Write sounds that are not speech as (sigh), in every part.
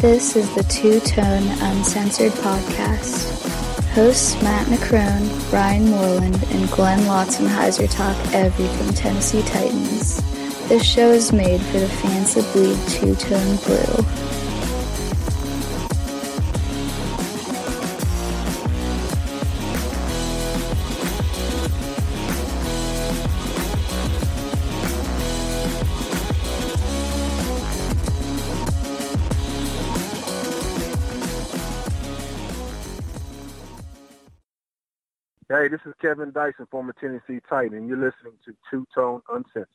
This is the Two Tone Uncensored Podcast. Hosts Matt Necrone, Ryan Moreland, and Glenn Lotzenheiser talk everything Tennessee Titans. This show is made for the fans that bleed two tone blue. Hey, this is Kevin Dyson, former Tennessee Titan, and you're listening to Two Tone Uncensored.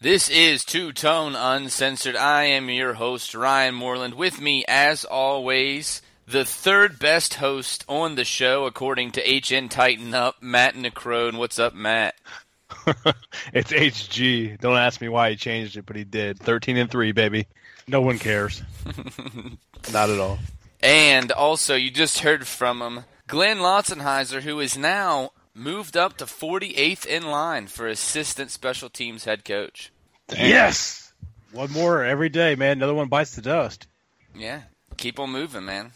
This is Two Tone Uncensored. I am your host, Ryan Moreland. With me, as always, the third best host on the show, according to HN Titan Up, Matt Necrone. What's up, Matt? (laughs) it's HG. Don't ask me why he changed it, but he did. 13 and 3, baby. No one cares. (laughs) (laughs) Not at all. And also, you just heard from him, Glenn Lotzenheiser, who is now moved up to 48th in line for assistant special teams head coach. Yes! One more every day, man. Another one bites the dust. Yeah, keep on moving, man.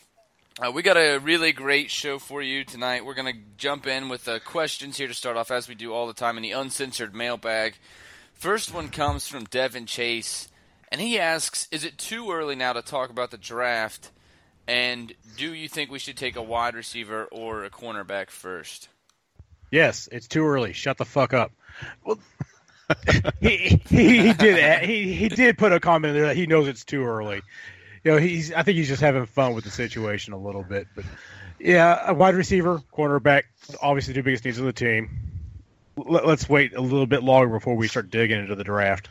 Uh, we got a really great show for you tonight. We're going to jump in with uh, questions here to start off, as we do all the time in the uncensored mailbag. First one comes from Devin Chase, and he asks Is it too early now to talk about the draft? And do you think we should take a wide receiver or a cornerback first? Yes, it's too early. Shut the fuck up. Well, (laughs) he, he he did he he did put a comment there that he knows it's too early. You know, he's I think he's just having fun with the situation a little bit. But yeah, a wide receiver, cornerback, obviously the two biggest needs of the team. Let, let's wait a little bit longer before we start digging into the draft.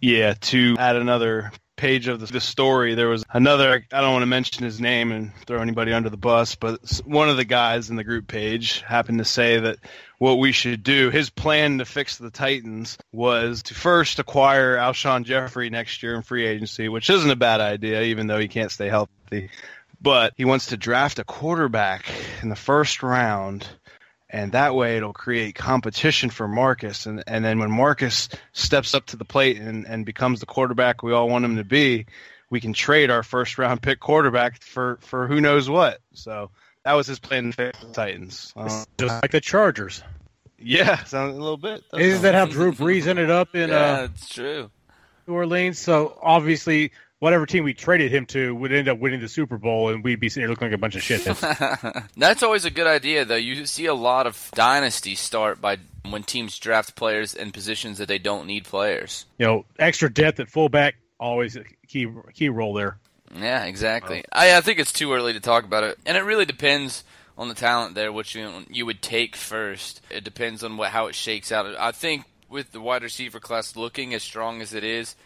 Yeah, to add another page of the, the, story, there was another. I don't want to mention his name and throw anybody under the bus, but one of the guys in the group page happened to say that what we should do, his plan to fix the Titans was to first acquire Alshon Jeffery next year in free agency, which isn't a bad idea, even though he can't stay healthy. But he wants to draft a quarterback in the first round and that way it'll create competition for Marcus. And and then when Marcus steps up to the plate and, and becomes the quarterback we all want him to be, we can trade our first round pick quarterback for for who knows what. So that was his plan for the Titans. Uh, Just like the Chargers. Yeah, sounds a little bit. Isn't that how Drew Brees ended up in? yeah, uh, it's true. New Orleans. So obviously, whatever team we traded him to would end up winning the Super Bowl, and we'd be sitting here looking like a bunch of shit. (laughs) That's always a good idea, though. You see a lot of dynasties start by when teams draft players in positions that they don't need players. You know, extra depth at fullback always a key key role there. Yeah, exactly. I, I think it's too early to talk about it, and it really depends on the talent there, which you you would take first. It depends on what how it shakes out. I think with the wide receiver class looking as strong as it is,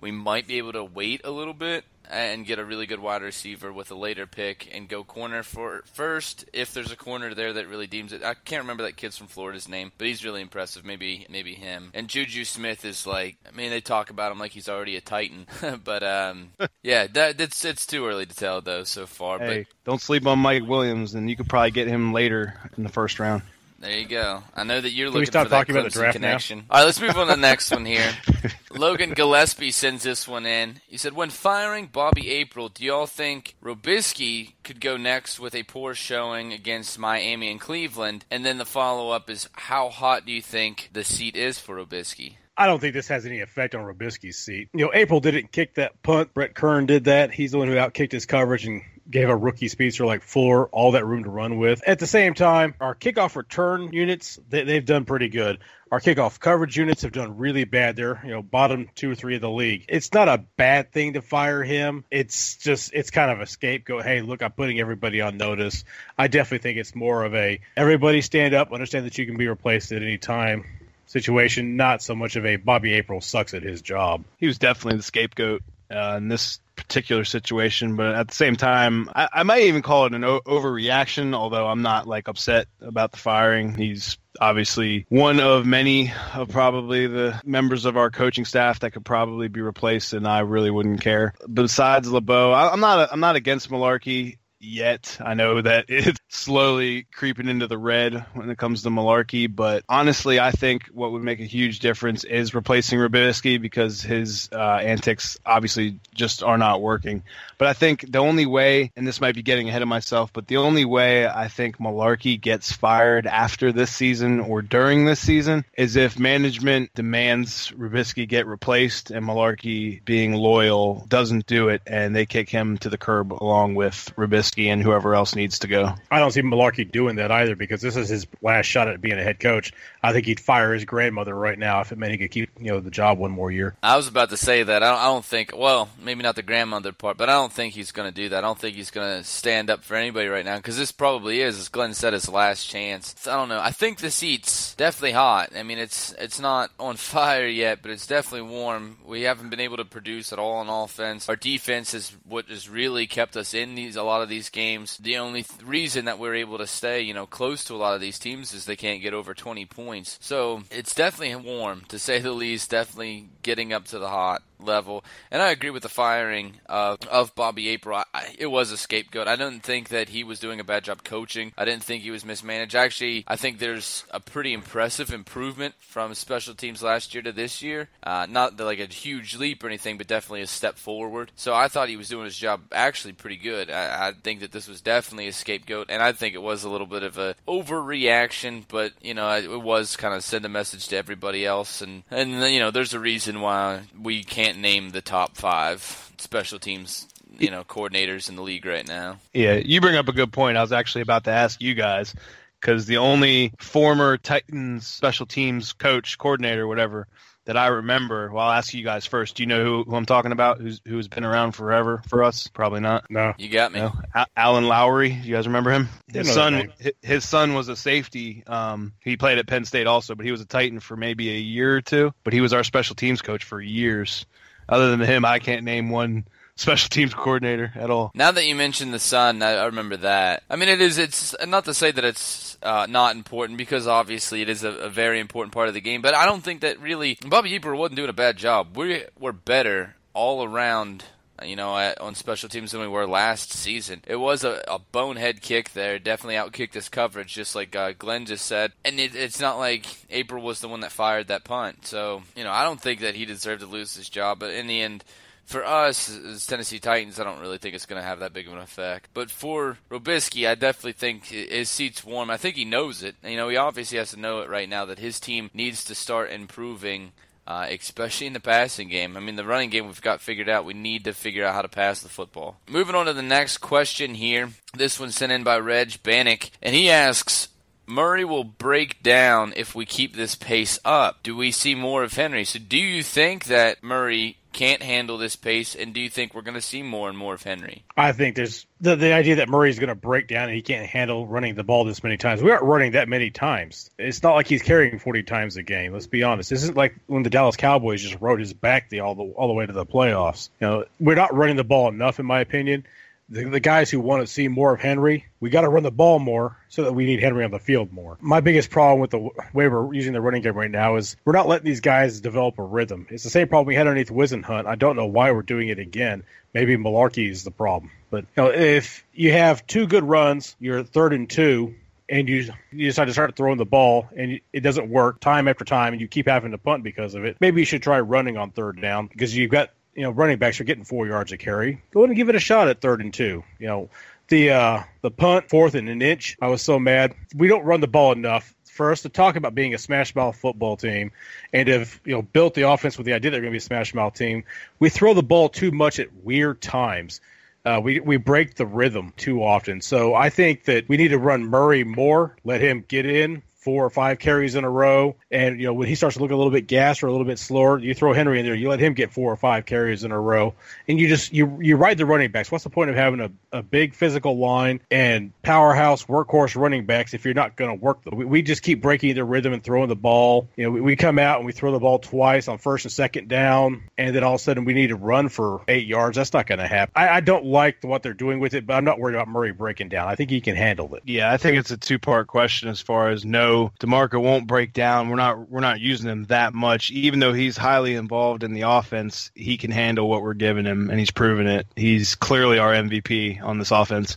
we might be able to wait a little bit and get a really good wide receiver with a later pick and go corner for first if there's a corner there that really deems it. I can't remember that kid's from Florida's name, but he's really impressive. Maybe maybe him. And Juju Smith is like I mean they talk about him like he's already a Titan, (laughs) but um (laughs) yeah, that that's it's too early to tell though so far. Hey, but don't sleep on Mike Williams and you could probably get him later in the first round. There you go. I know that you're Can looking we stop for that talking about the Clemson draft connection. All right, let's move on to the next one here. (laughs) Logan Gillespie sends this one in. He said, "When firing Bobby April, do y'all think Robiskie could go next with a poor showing against Miami and Cleveland?" And then the follow up is, "How hot do you think the seat is for Robiskie?" I don't think this has any effect on Robiskie's seat. You know, April didn't kick that punt. Brett Kern did that. He's the one who outkicked his coverage and gave a rookie speedster like Fuller all that room to run with. At the same time, our kickoff return units, they, they've done pretty good. Our kickoff coverage units have done really bad. They're, you know, bottom two or three of the league. It's not a bad thing to fire him. It's just, it's kind of a scapegoat. Hey, look, I'm putting everybody on notice. I definitely think it's more of a everybody stand up, understand that you can be replaced at any time situation, not so much of a Bobby April sucks at his job. He was definitely the scapegoat uh, in this particular situation, but at the same time, I, I might even call it an o- overreaction. Although I'm not like upset about the firing. He's obviously one of many of probably the members of our coaching staff that could probably be replaced, and I really wouldn't care. Besides LeBeau, I, I'm not a, I'm not against Mularkey yet. I know that (laughs) it's slowly creeping into the red when it comes to Mularkey, but honestly, I think what would make a huge difference is replacing Robiskie because his uh, antics obviously just are not working. But I think the only way, and this might be getting ahead of myself, but the only way I think Mularkey gets fired after this season or during this season is if management demands Robiskie get replaced and Mularkey, being loyal, doesn't do it and they kick him to the curb along with Robiskie and whoever else needs to go. I don't see Mularkey doing that either because this is his last shot at being a head coach. I think he'd fire his grandmother right now if it meant he could keep you know the job one more year. I was about to say that. I don't, I don't think. Well, maybe not the grandmother part, but I don't think he's going to do that. I don't think he's going to stand up for anybody right now because this probably is, as Glenn said, his last chance. I don't know. I think the seat's definitely hot. I mean, it's it's not (laughs) on fire yet, but it's definitely warm. We haven't been able to produce at all on offense. Our defense is what has really kept us in these a lot of these games. The only th- reason that we're able to stay, you know, close to a lot of these teams is they can't get over 20 points. So it's definitely warm, to say the least. Definitely getting up to the hot level. And I agree with the firing of, of Bobby April. I, it was a scapegoat. I didn't think that he was doing a bad job coaching. I didn't think he was mismanaged. Actually, I think there's a pretty impressive improvement from special teams last year to this year. Uh, not like a huge leap or anything, but definitely a step forward. So I thought he was doing his job actually pretty good. I, I think that this was definitely a scapegoat, and I think it was a little bit of a overreaction, but you know it was kind of send a message to everybody else, and and you know there's a reason why we can't name the top five special teams you know coordinators in the league right now. Yeah, you bring up a good point. I was actually about to ask you guys because the only former Titans special teams coach, coordinator, whatever that I remember. Well, I'll ask you guys first. Do you know who, who I'm talking about? Who's who's been around forever for us? Probably not. No, you got me. No. A- Alan Lowry. You guys remember him? Yeah, His know son. that name. hi- His son was a safety. Um, he played at Penn State also, but he was a Titan for maybe a year or two. But he was our special teams coach for years. Other than him, I can't name one special teams coordinator at all. Now that you mentioned the son, I, I remember that. I mean, it is. It's not to say that it's uh, not important because obviously it is a, a very important part of the game. But I don't think that really Bobby Eber wasn't doing a bad job. We we're better all around. You know, at, on special teams than we were last season. It was a, a bonehead kick there. Definitely outkicked his coverage, just like uh, Glenn just said. And it, it's not like April was the one that fired that punt. So, you know, I don't think that he deserved to lose his job. But in the end, for us as Tennessee Titans, I don't really think it's going to have that big of an effect. But for Robiskie, I definitely think his seat's warm. I think he knows it. You know, he obviously has to know it right now that his team needs to start improving. Uh, especially in the passing game. I mean, the running game we've got figured out. We need to figure out how to pass the football. Moving on to the next question here. This one's sent in by Reg Bannock, and he asks, Murray will break down if we keep this pace up. Do we see more of Henry? So, do you think that Murray can't handle this pace, and do you think we're going to see more and more of Henry? I think there's the the idea that Murray's going to break down and he can't handle running the ball this many times. We aren't running that many times. It's not like he's carrying 40 times a game. Let's be honest. This isn't like when the Dallas Cowboys just rode his back the all the all the way to the playoffs. You know, we're not running the ball enough, in my opinion. The, the guys who want to see more of Henry, we got to run the ball more so that we need Henry on the field more. My biggest problem with the way we're using the running game right now is we're not letting these guys develop a rhythm. It's the same problem we had underneath Whisenhunt. I don't know why we're doing it again. Maybe Mularkey is the problem. But you know, if you have two good runs, you're third and two, and you you decide to start throwing the ball and it doesn't work time after time, and you keep having to punt because of it, maybe you should try running on third down because you've got you know running backs are getting four yards a carry. Go ahead and give it a shot at third and two. You know the uh, the punt fourth and an inch. I was so mad. We don't run the ball enough for us to talk about being a smash mouth football team and have you know built the offense with the idea that we're going to be a smash mouth team. We throw the ball too much at weird times. Uh, we we break the rhythm too often. So I think that we need to run Murray more, let him get in four or five carries in a row, and you know when he starts to look a little bit gassed or a little bit slower, you throw Henry in there. You let him get four or five carries in a row, and you just you you ride the running backs. What's the point of having a, a big physical line and powerhouse workhorse running backs if you're not going to work them? We, we just keep breaking their rhythm and throwing the ball. You know we, we come out and we throw the ball twice on first and second down, and then all of a sudden we need to run for eight yards. That's not going to happen. I, I don't like what they're doing with it, but I'm not worried about Murray breaking down. I think he can handle it. Yeah, I think it's a two part question as far as no, DeMarco won't break down. We're not we're not using him that much. Even though he's highly involved in the offense, he can handle what we're giving him and he's proven it. He's clearly our MVP on this offense.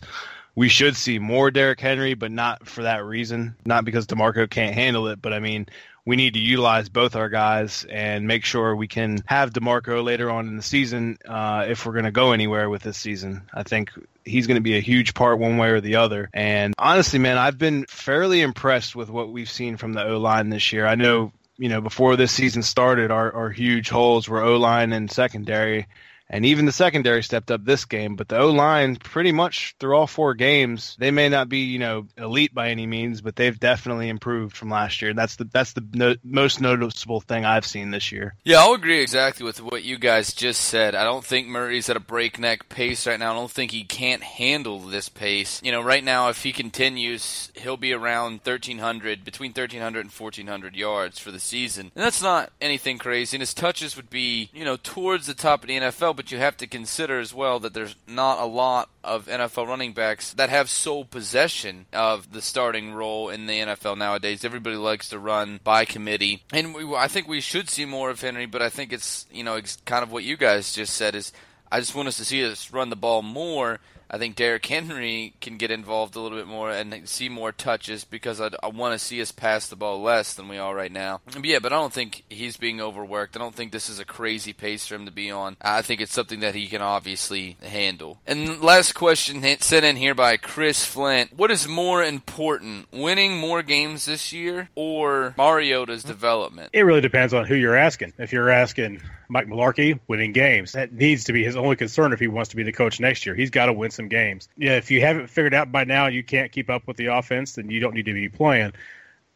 we should see more Derrick Henry, but not for that reason. Not because DeMarco can't handle it, but I mean, we need to utilize both our guys and make sure we can have DeMarco later on in the season uh, if we're going to go anywhere with this season. I think he's going to be a huge part one way or the other. And honestly, man, I've been fairly impressed with what we've seen from the O line this year. I know, you know, before this season started, our, our huge holes were O line and secondary and even the secondary stepped up this game. But the O line, pretty much through all four games, they may not be you know elite by any means, but they've definitely improved from last year. That's the that's the no, most noticeable thing I've seen this year. Yeah, I'll agree exactly with what you guys just said. I don't think Murray's at a breakneck pace right now. I don't think he can't handle this pace. You know, right now, if he continues, he'll be around 1,300, between 1,300 and 1,400 yards for the season. And that's not anything crazy. And his touches would be, you know, towards the top of the NFL, but you have to consider as well that there's not a lot of NFL running backs that have sole possession of the starting role in the NFL nowadays. Everybody likes to run by committee, and we, I think we should see more of Henry. But I think it's you know it's kind of what you guys just said is I just want us to see us run the ball more I think Derrick Henry can get involved a little bit more and see more touches because I'd, i want to see us pass the ball less than we are right now. But yeah, but I don't think he's being overworked. I don't think this is a crazy pace for him to be on. I think it's something that he can obviously handle. And last question sent in here by Chris Flint. What is more important, winning more games this year or Mariota's hmm? development? It really depends on who you're asking. If you're asking Mike Mularkey, winning games. That needs to be his only concern if he wants to be the coach next year. He's got to win some games. Yeah, if you haven't figured out by now you can't keep up with the offense, then you don't need to be playing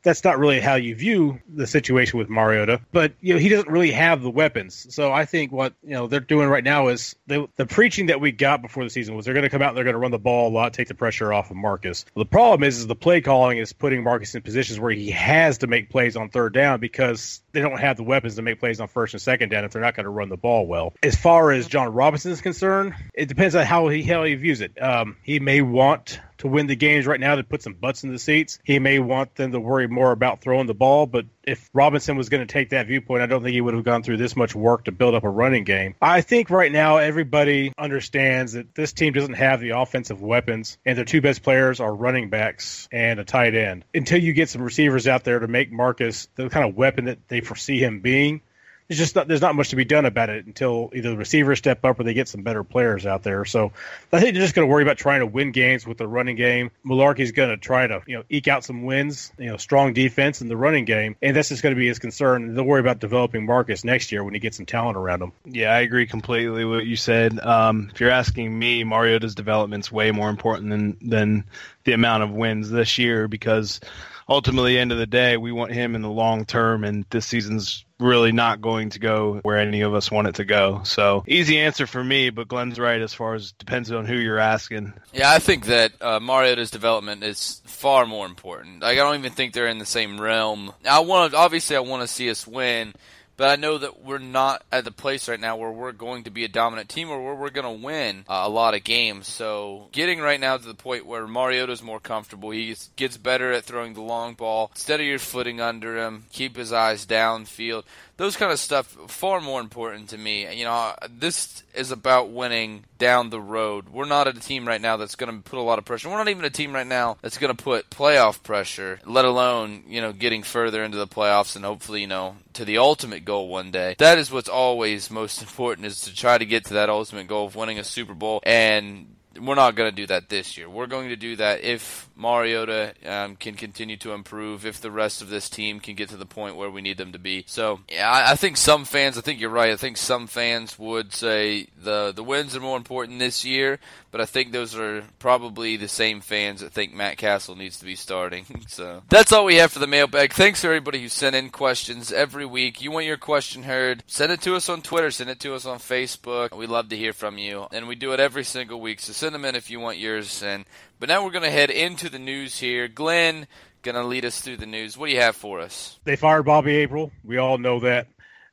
that's not really how you view the situation with Mariota. But you know, he doesn't really have the weapons. So I think what you know they're doing right now is the the preaching that we got before the season was they're going to come out and they're going to run the ball a lot, take the pressure off of Marcus. The problem is, is the play calling is putting Marcus in positions where he has to make plays on third down because they don't have the weapons to make plays on first and second down if they're not going to run the ball well. As far as John Robinson is concerned, it depends on how he how he views it. Um, he may want to win the games right now to put some butts in the seats. He may want them to worry more about throwing the ball, but if Robinson was going to take that viewpoint, I don't think he would have gone through this much work to build up a running game. I think right now everybody understands that this team doesn't have the offensive weapons, and their two best players are running backs and a tight end. Until you get some receivers out there to make Marcus the kind of weapon that they foresee him being, there's just not, there's not much to be done about it until either the receivers step up or they get some better players out there. So I think they're just going to worry about trying to win games with the running game. Mularkey's going to try to you know eke out some wins, you know, strong defense in the running game, and that's just going to be his concern. They'll worry about developing Marcus next year when he gets some talent around him. Yeah, I agree completely with what you said. Um, if you're asking me, Mariota's development's way more important than than the amount of wins this year because ultimately, end of the day, we want him in the long term, and this season's really not going to go where any of us want it to go. So easy answer for me, but Glenn's right as far as depends on who you're asking. Yeah, I think that uh, Mariota's development is far more important. Like I don't even think they're in the same realm. I want obviously I want to see us win but I know that we're not at the place right now where we're going to be a dominant team or where we're going to win uh, a lot of games. So getting right now to the point where Mariota's more comfortable, he gets better at throwing the long ball. Instead of your footing under him, keep his eyes downfield those kind of stuff far more important to me. You know, this is about winning down the road. We're not a team right now that's going to put a lot of pressure. We're not even a team right now that's going to put playoff pressure, let alone, you know, getting further into the playoffs and hopefully, you know, to the ultimate goal one day. That is what's always most (laughs) important is to try to get to that ultimate goal of winning a Super Bowl and we're not going to do that this year. We're going to do that if Mariota um, can continue to improve, if the rest of this team can get to the point where we need them to be. So, yeah, I, I think some fans, I think you're right. I think some fans would say the the wins are more important this year, but I think those are probably the same fans that think Matt Cassel needs to be starting. (laughs) so that's all we have for the mailbag. Thanks to everybody who sent in questions every week. You want your question heard? Send it to us on Twitter. Send it to us on Facebook. We love to hear from you, and we do it every single week. So send them in if you want yours. And but now we're going to head into the news here. Glenn, going to lead us through the news. What do you have for us? They fired Bobby April. We all know that.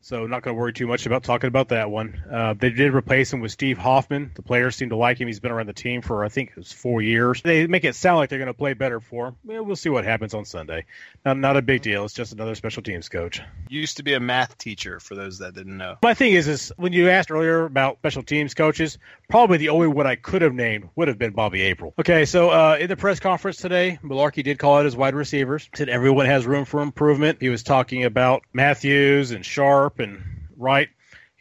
So not going to worry too much about talking about that one. Uh, they did replace him with Steve Hoffman. The players seem to like him. He's been around the team for I think it was four years. They make it sound like they're going to play better for him. Yeah, we'll see what happens on Sunday. Not not a big deal. It's just another special teams coach. Used to be a math teacher for those that didn't know. My thing is, is when you asked earlier about special teams coaches, probably the only one I could have named would have been Bobby April. Okay, so uh, in the press conference today, Mularkey did call out his wide receivers. Said everyone has room for improvement. He was talking about Matthews and Sharpe and Wright.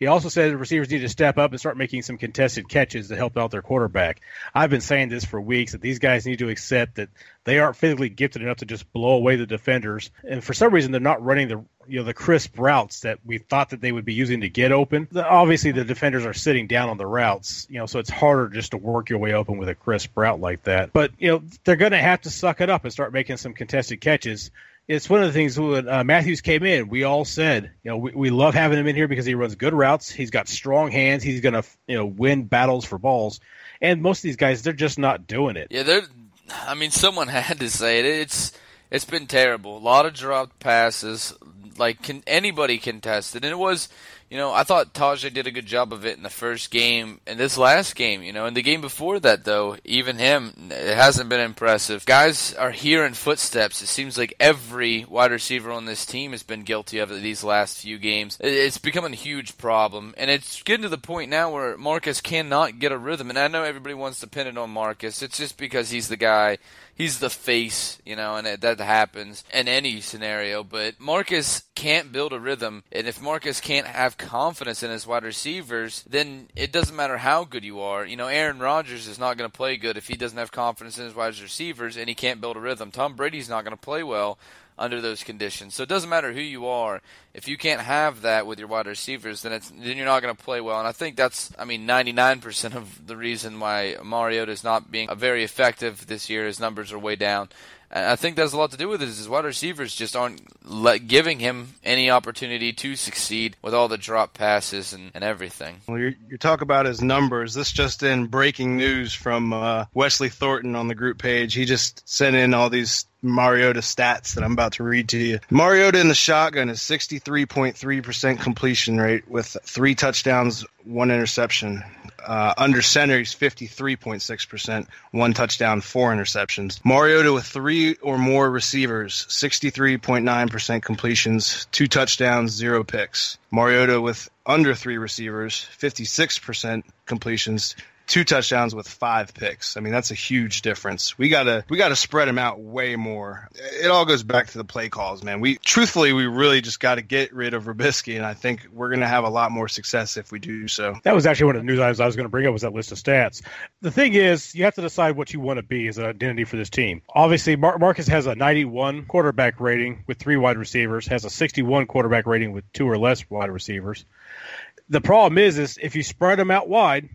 He also said the receivers need to step up and start making some contested catches to help out their quarterback. I've been saying this for weeks that these guys need to accept that they aren't physically gifted enough to just blow away the defenders, and for some reason they're not running the you know the crisp routes that we thought that they would be using to get open. The, obviously, the defenders are sitting down on the routes, you know, so it's harder just to work your way open with a crisp route like that. But you know they're going to have to suck it up and start making some contested catches it's one of the things when uh, Matthews came in, we all said, you know, we, we love having him in here because he runs good routes. He's got strong hands. He's going to, you know, win battles for balls. And most of these guys, they're just not doing it. Yeah, they're. I mean, someone (laughs) had to say it. It's it's been terrible. A lot of dropped passes. Like can anybody contest it, and it was you know, I thought Tajaé did a good job of it in the first game and this last game, you know. In the game before that, though, even him, it hasn't been impressive. Guys are hearing footsteps. It seems like every wide receiver on this team has been guilty of it these last few games. It's becoming a huge problem, and it's getting to the point now where Marcus cannot get a rhythm. And I know everybody wants to pin it on Marcus. It's just because he's the guy he's the face, you know, and that happens in any scenario. But Marcus can't build a rhythm, and if Marcus can't have confidence in his wide receivers, then it doesn't matter how good you are. You know, Aaron Rodgers is not going to play good if he doesn't have confidence in his wide receivers and he can't build a rhythm. Tom Brady's not going to play well under those conditions. So it doesn't matter who you are. If you can't have that with your wide receivers, then it's then you're not going to play well. And I think that's I mean 99% of the reason why Mariota is not being very effective this year. His numbers are way down. I think that's a lot to do with it. Is his wide receivers just aren't giving him any opportunity to succeed with all the drop passes and, and everything. Well, you you talk about his numbers. This just in breaking news from uh, Wesley Thornton on the group page. He just sent in all these Mariota stats that I'm about to read to you. Mariota in the shotgun is 63.3% completion rate with three touchdowns, one interception. Uh, under center, he's 53.6%, one touchdown, four interceptions. Mariota with three or more receivers, 63.9% completions, two touchdowns, zero picks. Mariota with under three receivers, 56% completions, two touchdowns with five picks. I mean, that's a huge difference. We gotta we gotta spread them out way more. It all goes back to the play calls, man. We truthfully we really just got to get rid of Robiskie, and I think we're gonna have a lot more success if we do so. That was actually one of the news items I was to bring up was that list of stats. The thing is, you have to decide what you want to be as an identity for this team. Obviously, Mar- Marcus has a 91 quarterback rating with three wide receivers, has a 61 quarterback rating with two or less wide receivers. The problem is, is if you spread them out wide,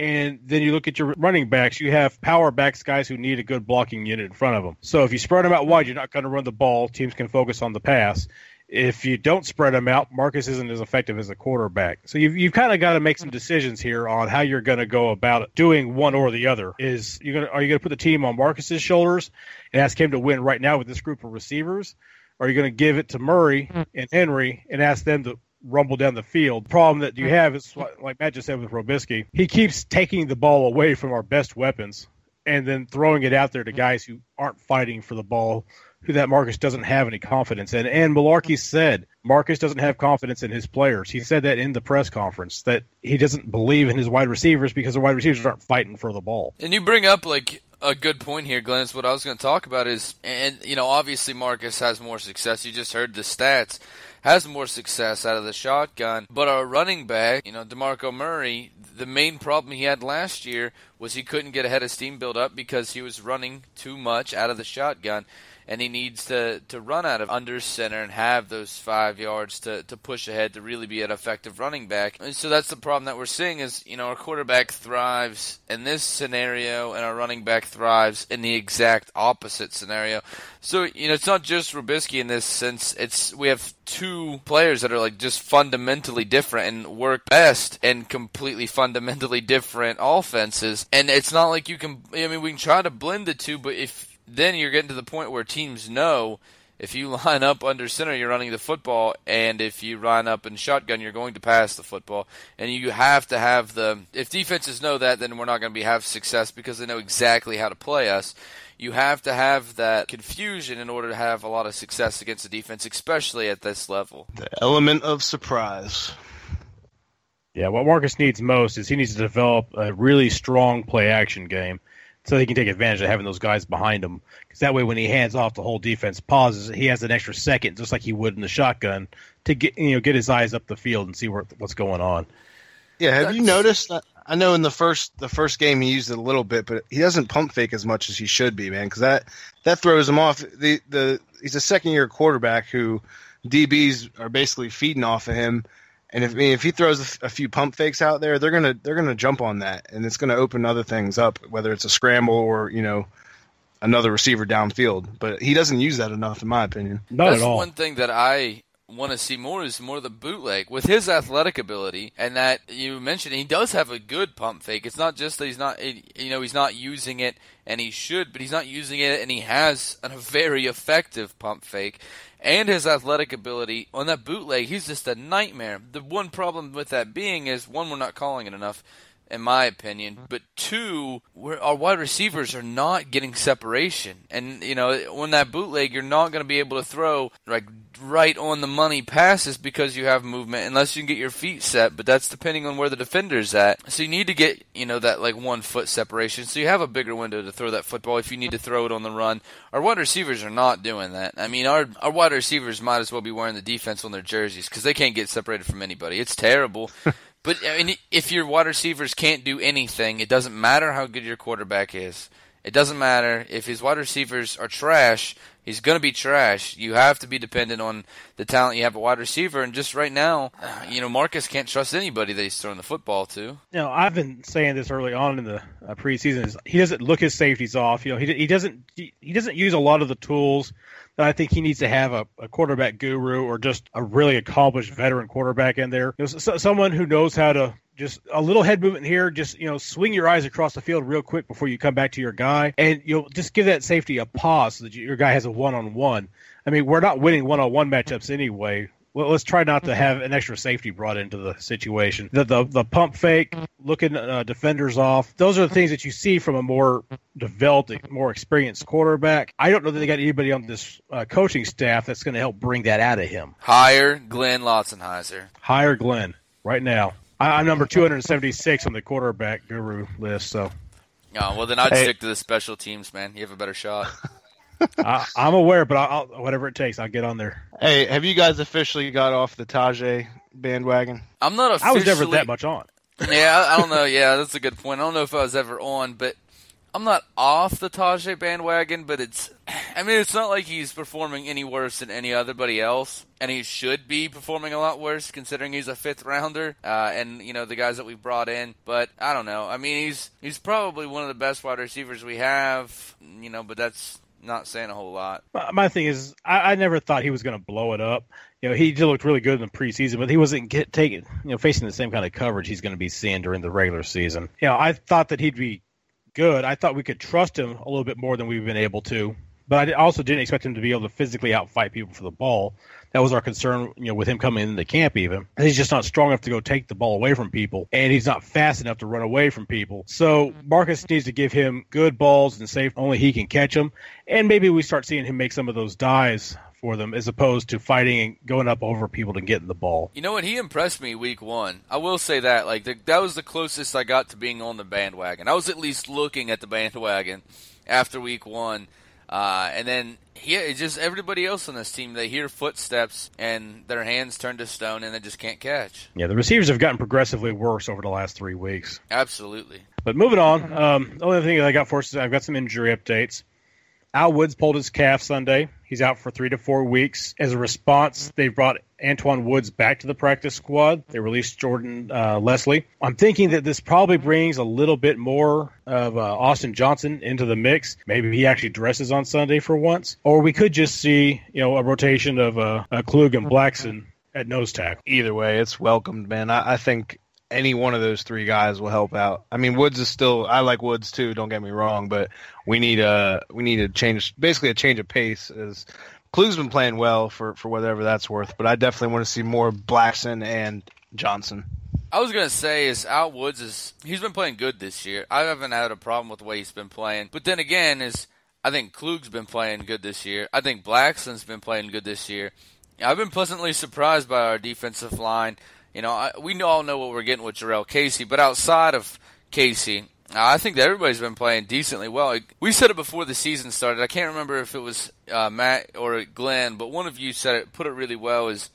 and then you look at your running backs, you have power backs, guys who need a good blocking unit in front of them. So if you spread them out wide, you're not going to run the ball. Teams can focus on the pass. If you don't spread them out, Marcus isn't as effective as a quarterback. So you've, you've kind of got to make some decisions here on how you're going to go about doing one or the other. Is you going are you going to put the team on Marcus's shoulders and ask him to win right now with this group of receivers? Or are you going to give it to Murray and Henry and ask them to rumble down the field. Problem that you have is, like Matt just said with Robiskie, he keeps taking the ball away from our best weapons and then throwing it out there to guys who aren't fighting for the ball, who that Marcus doesn't have any confidence in. And Mularkey said Marcus doesn't have confidence in his players. He said that in the press conference that he doesn't believe in his wide receivers because the wide receivers aren't fighting for the ball. And you bring up like a good point here, Glenn. What I was going to talk about is, and you know, obviously Marcus has more success. You just heard the stats has more success out of the shotgun. But our running back, you know, DeMarco Murray, the main problem he had last year was he couldn't get ahead of steam build up because he was running too much out of the shotgun and he needs to, to run out of under center and have those five yards to, to push ahead to really be an effective running back. And so that's the problem that we're seeing is, you know, our quarterback thrives in this scenario and our running back thrives in the exact opposite scenario. So, you know, it's not just Robiskie in this sense. It's we have two players that are like just fundamentally different and work best in completely fundamentally different offenses. And it's not like you can I mean we can try to blend the two, but if then you're getting to the point where teams know if you (laughs) line up under center, you're running the football, and if you line up in shotgun, you're going to pass the football. And you have to have the. If defenses know that, then we're not going to be have success because they know exactly how to play us. You have to have that confusion in order to have a lot of success against the defense, especially at this level. The element of surprise. Yeah, what Marcus needs most is he needs to develop a really strong play action game so he can take advantage of having those guys behind him. Because that way, when he hands off, the whole defense pauses. He has an extra second, just like he would in the shotgun, to get you know get his eyes up the field and see where, what's going on. Yeah, have you noticed that? I know in the first the first game he used it a little bit, but he doesn't pump fake as much as he should be, man. Because that that throws him off. The the he's a second year quarterback who DBs are basically feeding off of him and if I mean, if he throws a, few pump fakes out there, they're gonna they're gonna jump on that, and it's gonna open other things up, whether it's a scramble or you know another receiver downfield. But he doesn't use that enough, in my opinion. Not That's at all. one thing that I want to see more is more the bootleg with his athletic ability and that you mentioned he does have a good pump fake it's not just that he's not you know he's not using it and he should but he's not using it and he has a very effective pump fake and his athletic ability on that bootleg, he's just a nightmare. The one problem with that being is one, we're not calling it enough, in my opinion. Mm-hmm. But two, our wide receivers are not getting separation, and you know, when that bootleg, you're not going to be able to throw like right on the money passes because you have movement unless you can get your feet set. But that's depending on where the defender's at. So you need to get you know that like one foot separation, so you have a bigger window to throw that football if you need to throw it on the run. Our wide receivers are not doing that. I mean, our our wide receivers might as well be wearing the defense on their jerseys because they can't get separated from anybody. It's terrible. (laughs) But I mean, if your wide receivers can't do anything, it doesn't matter how good your quarterback is. It doesn't matter if his wide receivers are trash. He's going to be trash. You have to be dependent on the talent you have at wide receiver. And just right now, you know, Marcus can't trust anybody that he's throwing the football to. You know, I've been saying this early on in the uh, preseason. Is he doesn't look his safeties off. You know, he he doesn't he, doesn't use a lot of the tools that I think he needs to have a, a quarterback guru or just a really accomplished veteran quarterback in there. You know, so, someone who knows how to just a little head movement here, just you know, swing your eyes across the field real quick before you come back to your guy, and you'll just give that safety a pause so that your guy has a one on one. I mean, we're not winning one on one matchups anyway well, let's try not to have an extra safety brought into the situation. The the, the pump fake, looking uh, defenders off. Those are the things that you see from a more developed, more experienced quarterback. I don't know that they got anybody on this uh, coaching staff that's going to help bring that out of him. Hire Glenn Lotzenheiser. Hire Glenn right now. I, am number 276 on the quarterback guru list. So. Oh, well, then I'd hey. stick to the special teams, man. You have a better shot. (laughs) I, am aware, but I'll, whatever it takes, I'll get on there. Hey, have you guys officially got off the Tajaé bandwagon? I'm not officially. I was never that much on. yeah, I, I, don't know. Yeah, that's a good point. I don't know if I was ever on, but I'm not off the Tajaé bandwagon. But it's, I mean, it's not like he's performing any worse than any otherybody else, and he should be performing a lot worse considering he's a fifth rounder, uh, and you know the guys that we brought in. But I don't know. I mean, he's he's probably one of the best wide receivers we have. You know, but that's not saying a whole lot. My thing is, I, I never thought he was going to blow it up. You know, he just looked really good in the preseason, but he wasn't get, taking, you know, facing the same kind of coverage he's going to be seeing during the regular season. You know, I thought that he'd be good. I thought we could trust him a little bit more than we've been able to, but I also didn't expect him to be able to physically outfight people for the ball that was our concern, you know, with him coming into camp even. He's just not strong enough to go take the ball away from people, and he's not fast enough to run away from people. So Marcus needs to give him good balls and safe only he can catch them, and maybe we start seeing him make some of those dives for them as opposed to fighting and going up over people to getting the ball. You know what? He impressed me week one. I will say that. Like the, that was the closest I got to being on the bandwagon. I was at least looking at the bandwagon after week one. Uh, and then he just everybody else on this team they hear footsteps and their hands turn to stone and they just can't catch. Yeah, the receivers have gotten progressively worse over the last three weeks. Absolutely. But moving on, um, the only thing I got for us is I've got some injury updates. Al Woods pulled his calf Sunday. He's out for three to four weeks. As a response, they brought Antoine Woods back to the practice squad. They released Jordan uh, Leslie. I'm thinking that this probably brings a little bit more of uh, Austin Johnson into the mix. Maybe he actually dresses on Sunday for once, or we could just see you know a rotation of uh, Klug and Blackson at nose tackle. Either way, it's welcomed, man. I, I think any one of those three guys will help out. I mean, Woods is still. I like Woods too. Don't get me wrong, but we need a we need a change, basically a change of pace as Klug's been playing well for for whatever that's worth, but I definitely want to see more Blackson and Johnson. I was gonna say is Al Woods is he's been playing good this year. I haven't had a problem with the way he's been playing. But then again, is I think Klug's been playing good this year. I think Blackson's been playing good this year. I've been pleasantly surprised by our defensive line. You know, I, we all know what we're getting with Jurrell Casey, but outside of Casey, I think that everybody's been playing decently well. We said it before the season started. I can't remember if it was uh, Matt or Glenn, but one of you said it, put it really well. Is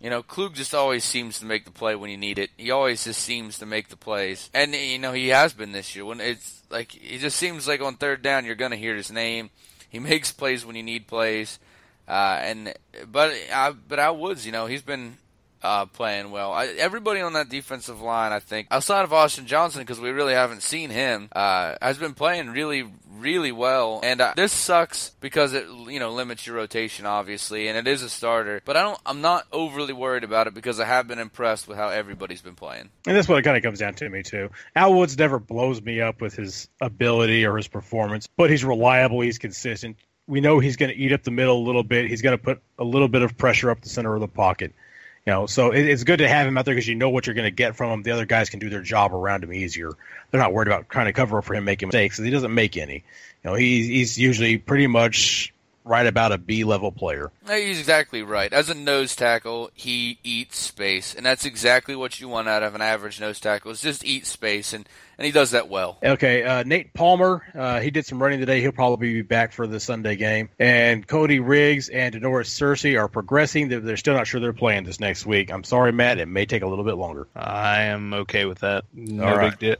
you know, Klug just always seems to make the play when you need it. He always just seems to make the plays, and you know he has been this year. When it's like he just seems like on third down you're gonna hear his name. He (laughs) makes plays when you need plays, uh, and but uh, but Al Woods, you know, he's been uh, playing well. I, everybody on that defensive line, I think, outside of Austin Johnson, because we really haven't seen him, uh, has been playing really, really well. And uh, this sucks because it, you know, limits your rotation, obviously, and it is a starter. But I don't, I'm not overly worried about it because I have been impressed with how everybody's been playing. And that's what it kind of comes down to me too. Al Woods never blows me up with his ability or his performance, but he's reliable. He's consistent. We know he's going to eat up the middle a little bit. He's going to put a little bit of pressure up the center of the pocket. You know, so it, it's good to have him out there because you know what you're going to get from him. The other guys can do their job around him easier. They're not worried about trying to cover up for him making mistakes. He doesn't make any. You know, he's he's usually pretty much right about a B level player. He's exactly right. As a nose tackle, he eats space, and that's exactly what you want out of an average nose tackle. Is just eat space, and and he does that well. Okay, uh, Nate Palmer, uh, he did some running today. He'll probably be back for the Sunday game. And Cody Riggs and Da'Norris Searcy are progressing. They're, they're, still not sure they're playing this next week. I'm sorry, Matt. It may take a little bit longer. I am okay with that. No big deal.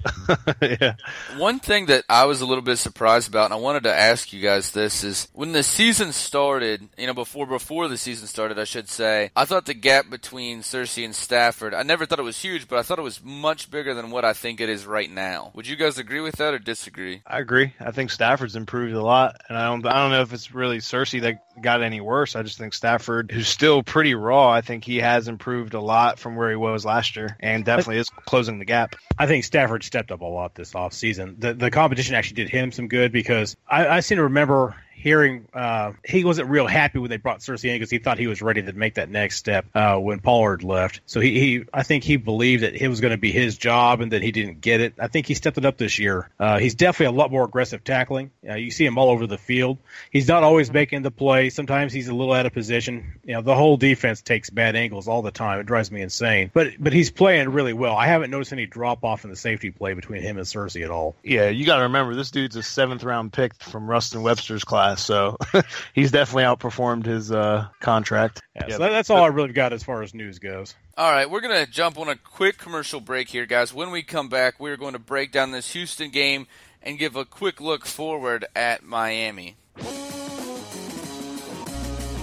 (laughs) yeah. One thing that I was a little bit surprised about, and I wanted to ask you guys this, is when the season started. You know, before before the season started, I should say, I thought the gap between Searcy and Stafford. I never thought it was huge, but I thought it was much bigger than what I think it is right now now. Would you guys agree with that or disagree? I agree. I think Stafford's improved a lot, and I don't I don't know if it's really Searcy that got any worse. I just think Stafford, who's still pretty raw, I think he has improved a lot from where he was last year, and definitely is closing the gap. I think Stafford stepped up a lot this offseason. The the competition actually did him some good because I, I seem to remember hearing uh, he wasn't real happy when they brought Searcy in because he thought he was ready to make that next step uh, when Pollard left. So he, he I think he believed that it was going to be his job and that he didn't get it. I think he stepped it up this year. Uh, he's definitely a lot more aggressive tackling. Uh, you see him all over the field. He's not always making the play. Sometimes he's a little out of position. You know, the whole defense takes bad angles all the time. It drives me insane. But but he's playing really well. I haven't noticed any drop off in the safety play between him and Searcy at all. Yeah, you got to remember this dude's a seventh round pick from Ruston Webster's class class, so (laughs) he's definitely outperformed his uh, contract. Yeah, yep. so that's all I really got as far as news goes. All right, we're going to jump on a quick commercial break here, guys. When we come back, we're going to break down this Houston game and give a quick look forward at Miami.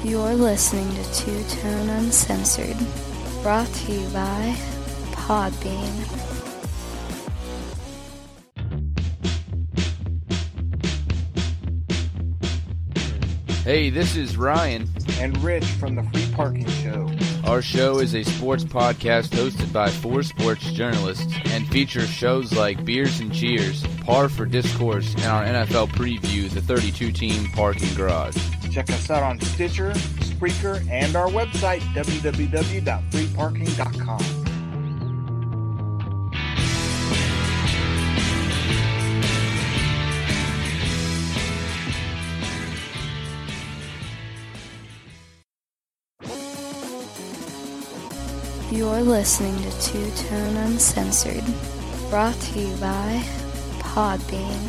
You're listening to Two Tone Uncensored, brought to you by Podbean. Hey, this is Ryan. And Rich from the Free Parking Show. Our show is a sports podcast hosted by four sports journalists and features shows like Beers and Cheers, Par for Discourse, and our NFL preview, the 32 team parking garage. Check us out on Stitcher, Spreaker, and our website, www.freeparking.com. You're listening to Two Tone Uncensored, brought to you by Podbean.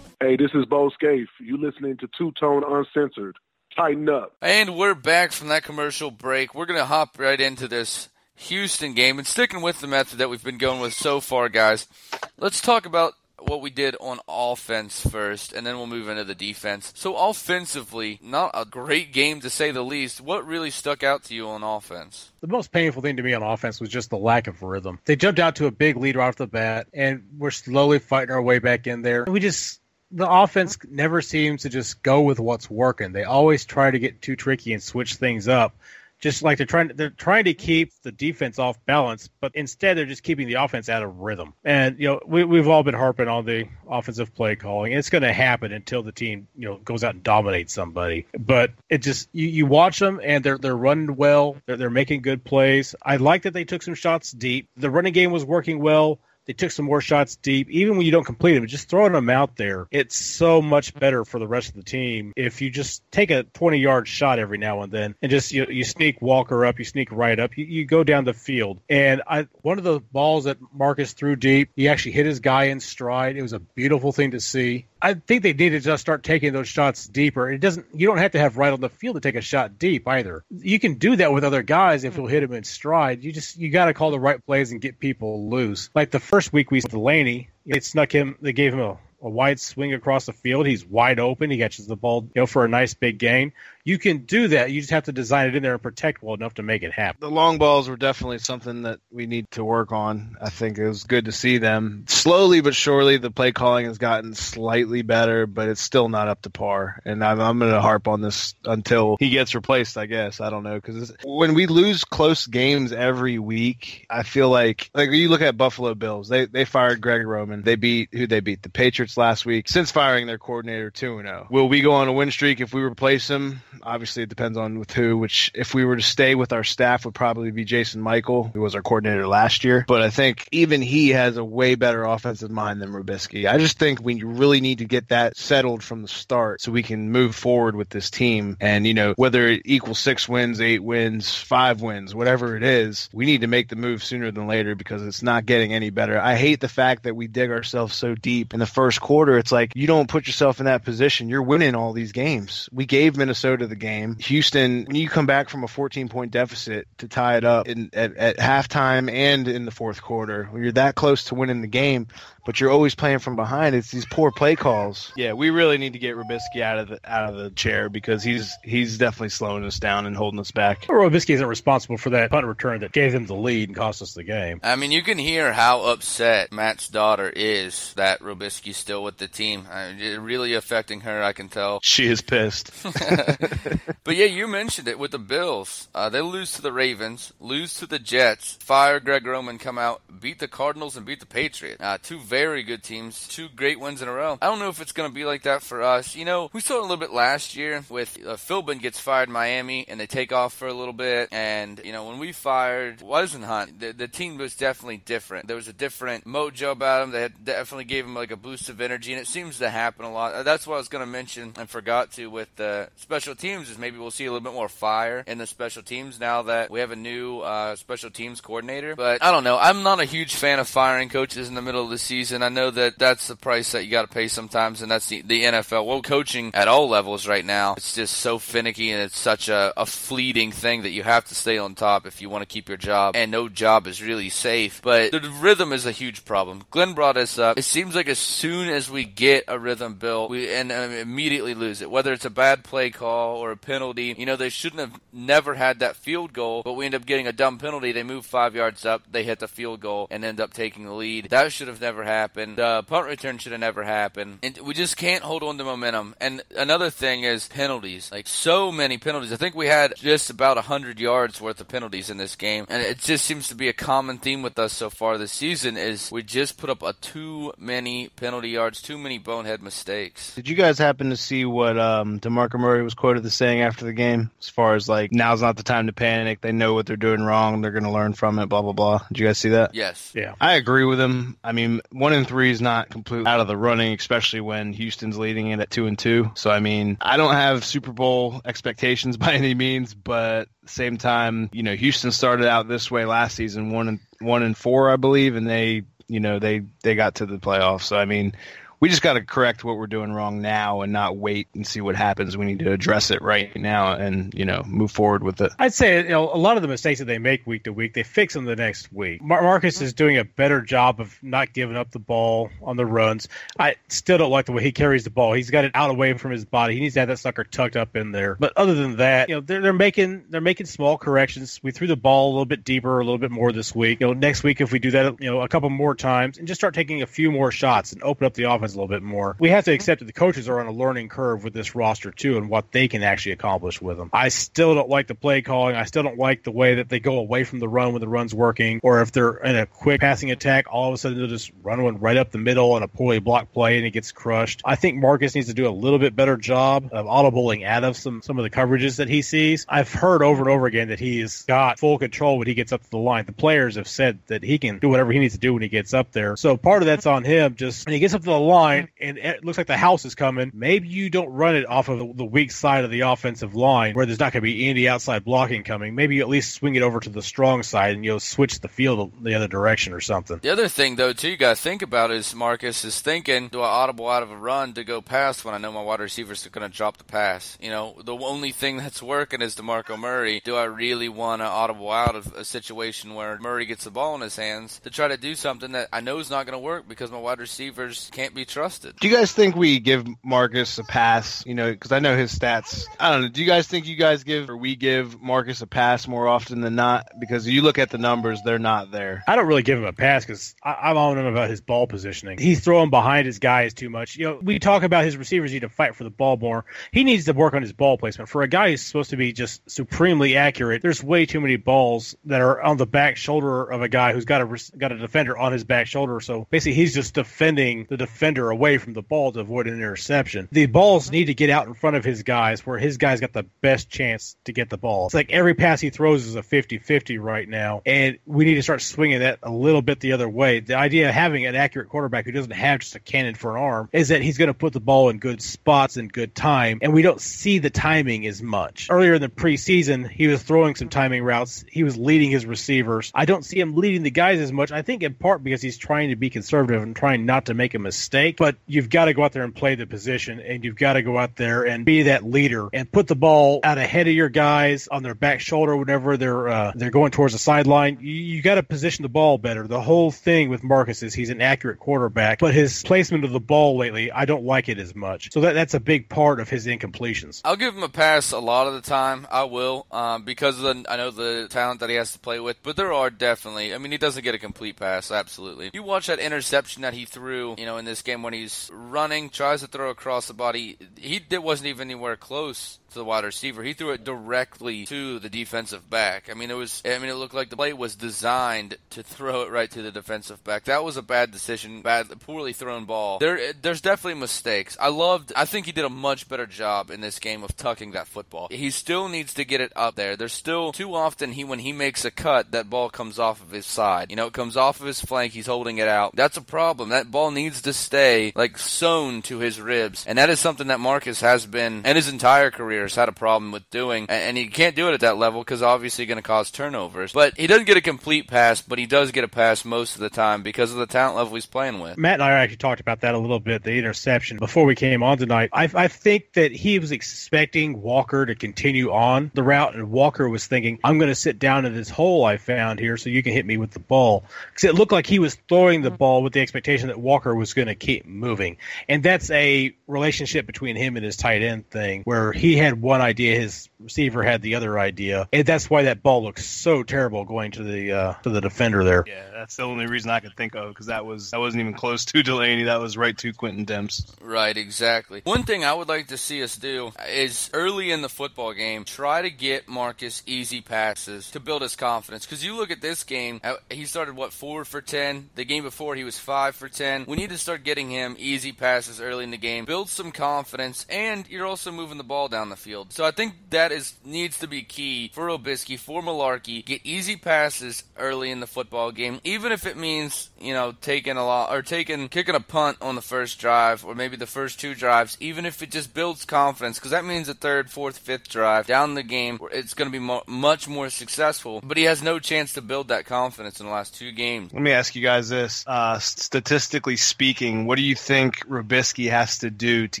Hey, this is Bo Scaife. You listening to Two Tone Uncensored. Tighten up. And we're back from that commercial break. We're going to hop right into this Houston game and sticking with the method that we've been going with so far, guys. Let's talk about what we did on offense first, and then we'll move into the defense. So, offensively, not a great game to say the least. What really stuck out to you on offense? The most painful thing to me on offense was just the lack of rhythm. They jumped out to a big lead right off the bat, and we're slowly fighting our way back in there. We just the offense never seems to just go with what's working. They always try to get too tricky and switch things up just like they're trying they're trying to keep the defense off balance, but instead they're just keeping the offense out of rhythm. And you know, we we've all been harping on the offensive play calling. It's going to happen until the team you know goes out and dominates somebody. But it just you, you watch them and they're they're running well. They're they're making good plays. I like that they took some shots deep. The running game was working well. They took some more shots deep. Even when you don't complete them, just throwing them out there, it's so much better for the rest of the team if you just take a 20 yard shot every now and then and just you, you sneak Walker up, you sneak Wright up, you, you go down the field. And I one of the balls that Marcus threw deep, he actually hit his guy in stride. It was a beautiful thing to see. I think they need to just start taking those shots deeper. It doesn't. You don't have to have Wright on the field to take a shot deep either. You can do that with other guys if you'll hit them in stride. You just you got to call the right plays and get people loose. Like the first week we saw Delanie, it snuck him. They gave him a a wide swing across the field. He's wide open. He catches the ball, you know, for a nice big gain. You can do that. You just have to design it in there and protect well enough to make it happen. The long balls were definitely something that we need to work on. I think it was good to see them slowly but surely. The play calling has gotten slightly better, but it's still not up to par. And I'm, I'm going to harp on this until he gets replaced. I guess I don't know because when we lose close games every week, I feel like like you look at Buffalo Bills. They they fired Greg Roman. They beat who they beat the Patriots last week. Since firing their coordinator two and zero, will we go on a win streak if we replace him? Obviously, it depends on with who. Which, if we were to stay with our staff, would probably be Jason Michael, who was our coordinator last year. But I think even he has a way better offensive mind than Robiskie. I just think we really need to get that settled from the start so we can move forward with this team. And you know, whether it equals six wins, eight wins, five wins, whatever it is, we need to make the move sooner than later because it's not getting any better. I hate the fact that we dig ourselves so deep in the first quarter. It's like you don't put yourself in that position. You're winning all these games. We gave Minnesota the game. Houston, when you come back from a 14 point deficit to tie it up in, at, at halftime and in the fourth quarter, when you're that close to winning the game, but you're always playing from behind. It's these poor play calls. Yeah, we really need to get Robiskie out of the out of the chair because he's he's definitely slowing us down and holding us back. Robiskie isn't responsible for that punt return that gave them the lead and cost us the game. I mean, you can hear how upset Matt's daughter is that Robiskie's still with the team. I mean, it really affecting her. I can tell. She is pissed. (laughs) (laughs) but yeah, you mentioned it with the Bills. Uh, they lose to the Ravens, lose to the Jets, fire Greg Roman, come out, beat the Cardinals, and beat the Patriots. Uh, two very good teams, two great wins in a row. I don't know if it's going to be like that for us. You know, we saw it a little bit last year with uh, Philbin gets fired in Miami, and they take off for a little bit. And you know, when we fired Whisenhunt, the, the team was definitely different. There was a different mojo about them. They had definitely gave him like a boost of energy, and it seems to happen a lot. That's what I was going to mention and forgot to with the special teams is maybe we'll see a little bit more fire in the special teams now that we have a new uh, special teams coordinator. But I don't know. I'm not a huge fan of firing coaches in the middle of the season. I know that that's the price that you got to pay sometimes, and that's the, the NFL. Well, coaching at all levels right now, it's just so finicky and it's such a, a fleeting thing that you have to stay on top if you want to keep your job. And no job is really safe. But the rhythm is a huge problem. Glenn brought us up. It seems like as soon as we get a rhythm built, we and immediately lose it. Whether it's a bad play call or a penalty, you know, they shouldn't have never had that field goal, but we end up getting a dumb penalty. They move five yards up, they hit the field goal, and end up taking the lead. That should have never happened. The punt return should have never happened. And we just can't hold on to momentum. And another thing is penalties. Like so many penalties. I think we had just about 100 yards worth of penalties in this game. And it just seems to be a common theme with us so far this season is we just put up a too many penalty yards, too many bonehead mistakes. Did you guys happen to see what um, DeMarco Murray was quoted as saying after the game? As far as like, now's not the time to panic. They know what they're doing wrong. They're going to learn from it, blah, blah, blah. Did you guys see that? Yes. Yeah. I agree with him. I mean, one and three is not completely out of the running, especially when Houston's leading it at two and two. So, I mean, I don't have Super Bowl expectations (laughs) by any means, but same time, you know, Houston started out this way last season, one and one and four, I believe, and they, you know, they they got to the playoffs. So, I mean, we just got to correct what we're doing wrong now and not wait and see what happens. We need to address it right now and you know move forward with it. I'd say you know a lot of the mistakes that they make week to week, they fix them the next week. Mar- Marcus is doing a better job of not giving up the ball on the runs. I still don't like the way he carries the ball. He's got it out away from his body. He needs to have that sucker tucked up in there. But other than that, you know, they're, they're making they're making small corrections. We threw the ball a little bit deeper, a little bit more this week. You know, next week if we do that, you know, a couple more times and just start taking a few more shots and open up the offense offense a little bit more. We have to accept that the coaches are on a learning curve with this roster too, and what they can actually accomplish with them. I still don't like the play calling. I still don't like the way that they go away from the run when the run's working, or if they're in a quick passing attack, all of a sudden they'll just run one right up the middle on a poorly blocked play and it gets crushed. I think Marcus needs to do a little bit better job of audibling out of some some of the coverages that he sees. I've heard over and over again that he's got full control when he gets up to the line. The players have said that he can do whatever he needs to do when he gets up there. So part of that's on him. Just when he gets up to the line and it looks like the house is coming, maybe you don't run it off of the weak side of the offensive line where there's not going to be any outside blocking coming. Maybe you at least swing it over to the strong side and you'll switch the field the other direction or something. The other thing, though, too, you got to think about is Marcus is thinking, do I audible out of a run to go pass when I know my wide receivers are going to drop the pass? You know, the only thing that's working is DeMarco Murray. Do I really want to audible out of a situation where Murray gets the ball in his hands to try to do something that I know is not going to work because my wide receivers can't be trusted? Do you guys think we give Marcus a pass? You know, because I know his stats. I don't know. Do you guys think you guys give or we give Marcus a pass more often than not? Because you look at the numbers, they're not there. I don't really give him a pass because I'm on him about his ball positioning. He's throwing behind his guys too much. You know, we talk about his receivers need to fight for the ball more. He needs to work on his ball placement. For a guy who's supposed to be just supremely accurate, there's way too many balls that are on the back shoulder of a guy who's got a got a defender on his back shoulder. So basically, he's just defending the defender away from the ball to avoid an interception. The balls need to get out in front of his guys where his guys got the best chance to get the ball. It's like every pass he throws is a 50-50 right now, and we need to start swinging that a little bit the other way. The idea of having an accurate quarterback who doesn't have just a cannon for an arm is that he's going to put the ball in good spots and good time, and we don't see the timing as much. Earlier in the preseason, he was throwing some timing routes. He was leading his receivers. I don't see him leading the guys as much. I think in part because he's trying to be conservative and trying not to make a mistake. But you've got to go out there and play the position, and you've got to go out there and be that leader and put the ball out ahead of your guys on their back shoulder whenever they're uh, they're going towards the sideline. You, you got to position the ball better. The whole thing with Marcus is he's an accurate quarterback, but his placement of the ball lately, I don't like it as much. So that that's a big part of his incompletions. I'll give him a pass a lot of the time. I will um, because the I know the talent that he has to play with, but there are definitely. I mean, he doesn't get a complete pass. Absolutely. You watch that interception that he threw, you know, in this game when he's running, tries to throw across the body. He wasn't even anywhere close to the wide receiver. He threw it directly to the defensive back. I mean, it was. I mean, it looked like the play was designed to throw it right to the defensive back. That was a bad decision, bad, poorly thrown ball. There, there's definitely mistakes. I loved. I think he did a much better job in this game of tucking that football. He still needs to get it up there. There's still too often he when he makes a cut, that ball comes off of his side. You know, it comes off of his flank. He's holding it out. That's a problem. That ball needs to stay like sewn to his ribs, and that is something that Marcus has been and his entire career has had a problem with doing, and he can't do it at that level because obviously going to cause turnovers. But he doesn't get a complete pass, but he does get a pass most of the time because of the talent level he's playing with. Matt and I actually talked about that a little bit, the interception before we came on tonight. I, I think that he was expecting Walker to continue on the route, and Walker was thinking, "I'm going to sit down in this hole I found here, so you can hit me with the ball." Because it looked like he was throwing the ball with the expectation that Walker was going to keep moving, and that's a relationship between him and his tight end thing, where he had one idea, his receiver had the other idea, and that's why that ball looks so terrible going to the uh, to the defender there. Yeah, that's the only reason I could think of because that was that wasn't even close to (laughs) Delanie. That was right to Quentin Demps. Right, exactly. One thing I would like to see us do is early in the football game, try to get Marcus easy passes to build his confidence. Because you look at this game, uh, he started what four for ten. The game before he was five for ten. We need to start getting him easy passes early in the game, build some confidence, and you're also moving the ball down the field. So I think that is needs to be key for Robiskie, for Mularkey. Get easy passes early in the football game, even if it means you know taking a lot or taking kicking a punt on the first drive or maybe the first two drives. Even if it just builds confidence, because that means the third, fourth, fifth drive down the game, it's going to be mo- much more successful. But he has no chance to build that confidence in the last two games. Let me ask you guys this: uh, statistically speaking, what do you think Robiskie has to do to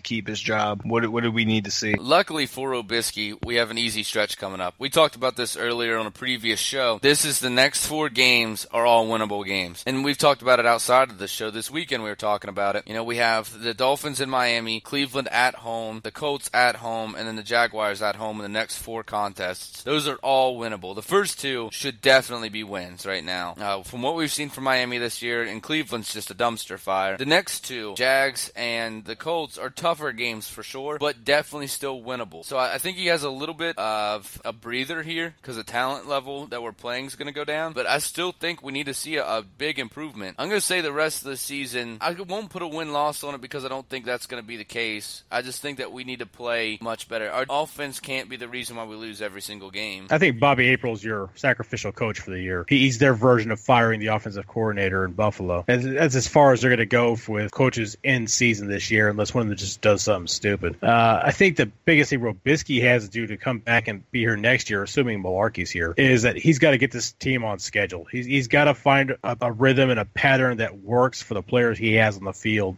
keep his job? What what do we need to see? Luckily for Robiskie, we have an easy stretch coming up. We talked about this earlier on a previous show. This is the next four games are all winnable games, and we've talked about it outside of the show. This weekend we were talking about it. You know, we have the Dolphins in Miami, Cleveland at home, the Colts at home, and then the Jaguars at home in the next four contests. Those are all winnable. The first two should definitely be wins right now. Uh, from what we've seen from Miami this year, and Cleveland's just a dumpster fire. The next two, Jags and the Colts, are tougher games for sure, but definitely still winnable. So I think he has a little bit of a breather here because the talent level that we're playing is going to go down. But I still think we need to see a, a big improvement. I'm going to say the rest of the season, I won't put a win loss on it because I don't think that's going to be the case. I just think that we need to play much better. Our offense can't be the reason why we lose every single game. I think Bobby April's your sacrificial coach for the year. He's their version of firing the offensive coordinator in Buffalo. That's as far as they're going to go with coaches in season this year, unless one of them just does something stupid. Uh, I think the biggest thing Robiskie has to do to come back and be here next year, assuming Mularkey's here, is that he's got to get this team on schedule. He's, he's got to find a, a rhythm and a pattern that works for the players he has on the field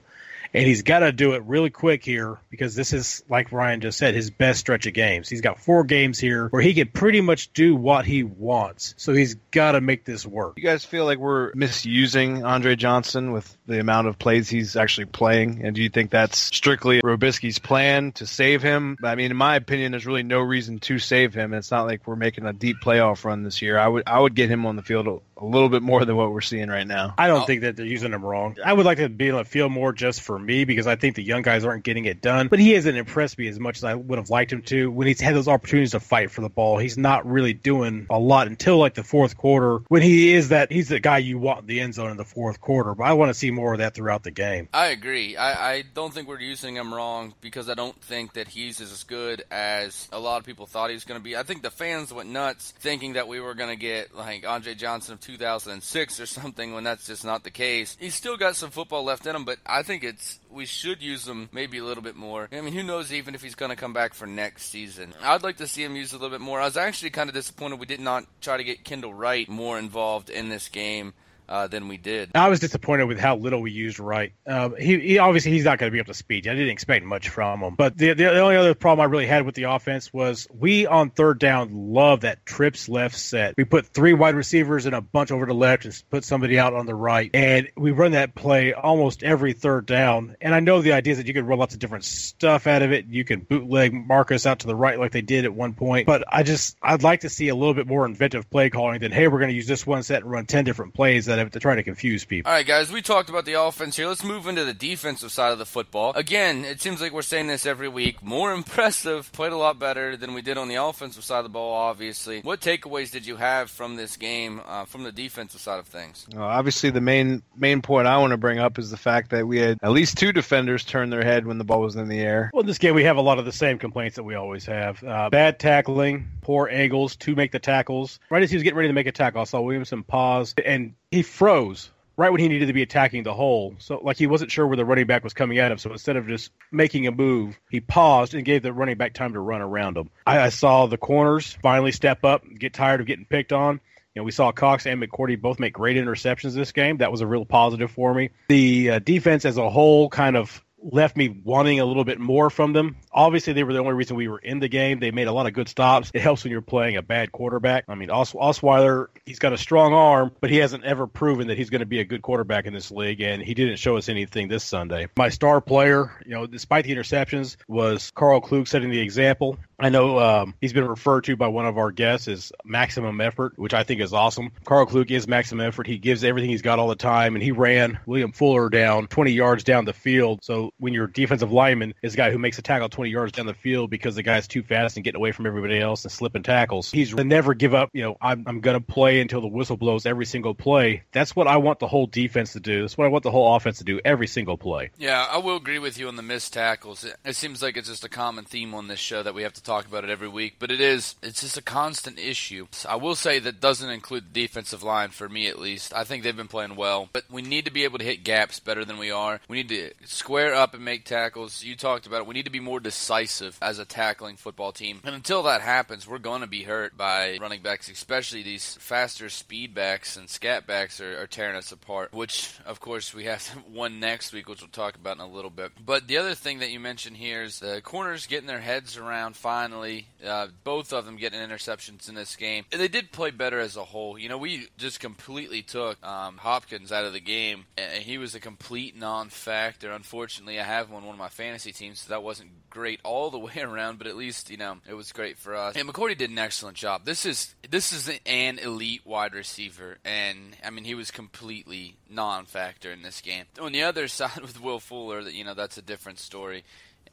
and he's got to do it really quick here because this is like Ryan just said his best stretch of games. He's got four games here where he can pretty much do what he wants. So he's got to make this work. You guys feel like we're misusing Andre Johnson with the amount of plays he's actually playing, and do you think that's strictly Robiskie's plan to save him? I mean, in my opinion, there's really no reason to save him. It's not like we're making a deep playoff run this year. I would I would get him on the field a, a little bit more than what we're seeing right now. I don't oh. think that they're using him wrong. I would like to be able to feel more just for me because I think the young guys aren't getting it done. But he hasn't impressed me as much as I would have liked him to. When he's had those opportunities to fight for the ball, he's not really doing a lot until like the fourth quarter when he is that he's the guy you want in the end zone in the fourth quarter. But I want to see more of that throughout the game. I agree. I, I don't think we're using him wrong because I don't think that he's as good as a lot of people thought he was going to be. I think the fans went nuts thinking that we were going to get like Andre Johnson of 2006 or something when that's just not the case. He's still got some football left in him, but I think it's we should use him maybe a little bit more. I mean, who knows even if he's going to come back for next season. I'd like to see him used a little bit more. I was actually kind of disappointed we did not try to get Kendall Wright more involved in this game uh, than we did. I was disappointed with how little we used Wright. Uh, he, he, obviously he's not going to be up to speed. I didn't expect much from him. But the, the only other problem I really had with the offense was we on third down love that trips left set. We put three wide receivers and a bunch over the left and put somebody out on the right, and we run that play almost every third down. And I know the idea is that you can run lots of different stuff out of it. You can bootleg Marcus out to the right like they did at one point. But I just I'd like to see a little bit more inventive play calling than hey we're going to use this one set and run ten different plays that to try to confuse people. All right, guys, we talked about the offense here. Let's move into the defensive side of the football. Again, it seems like we're saying this every week. More (laughs) impressive, played a lot better than we did on the offensive side of the ball. Obviously, what takeaways did you have from this game uh, from the defensive side of things? Well, obviously, the main main point I want to bring up is the fact that we had at least two defenders turn their head when the ball was in the air. Well, in this game, we have a lot of the same complaints that we always have: uh, bad tackling, poor angles to make the tackles. Right as he was getting ready to make a tackle, I saw Williamson pause and he froze right when he needed to be attacking the hole. So like he wasn't sure where the running back was coming at him. So instead of just making a move, he paused and gave the running back time to run around him. I, I saw the corners finally step up, get tired of getting picked on. You know, we saw Cox and McCourty both make great interceptions this game. That was a real positive for me. The uh, defense as a whole kind of left me wanting a little bit more from them. Obviously, they were the only reason we were in the game. They made a lot of good stops. It helps when you're playing a bad quarterback. I mean, Os- Osweiler, he's got a strong arm, but he hasn't ever proven that he's going to be a good quarterback in this league, and he didn't show us anything this Sunday. My star player, you know, despite the interceptions, was Karl Klug setting the example. I know um, he's been referred to by one of our guests as maximum effort, which I think is awesome. Karl Klug is maximum effort. He gives everything he's got all the time, and he ran William Fuller down 20 yards down the field. So when your defensive lineman is a guy who makes a tackle 20 yards down the field because the guy's too fast and getting away from everybody else and slipping tackles, he's never give up. You know, I'm, I'm going to play until the whistle blows every single play. That's what I want the whole defense to do. That's what I want the whole offense to do every single play. Yeah, I will agree with you on the missed tackles. It, it seems like it's just a common theme on this show that we have to talk about it every week, but it is it's just a constant issue. I will say that doesn't include the defensive line for me at least. I think they've been playing well, but we need to be able to hit gaps better than we are. We need to square up and make tackles. You talked about it. We need to be more decisive as a tackling football team. And until that happens, we're going to be hurt by running backs, especially these faster speed backs and scat backs are, are tearing us apart, which of course we have (laughs) one next week, which we'll talk about in a little bit. But the other thing that you mentioned here is the corners getting their heads around finally uh, both of them getting interceptions in this game. And they did play better as a whole. You know, we just completely took um, Hopkins out of the game, and he was a complete non-factor. Unfortunately, I have on one of my fantasy teams, so that wasn't great all the (laughs) way around, but at least you know it was great for us. And McCourty did an excellent job. This is this is an elite wide receiver, and I mean he was completely non-factor in this game. On the other (laughs) side with Will Fuller, that you know that's a different story.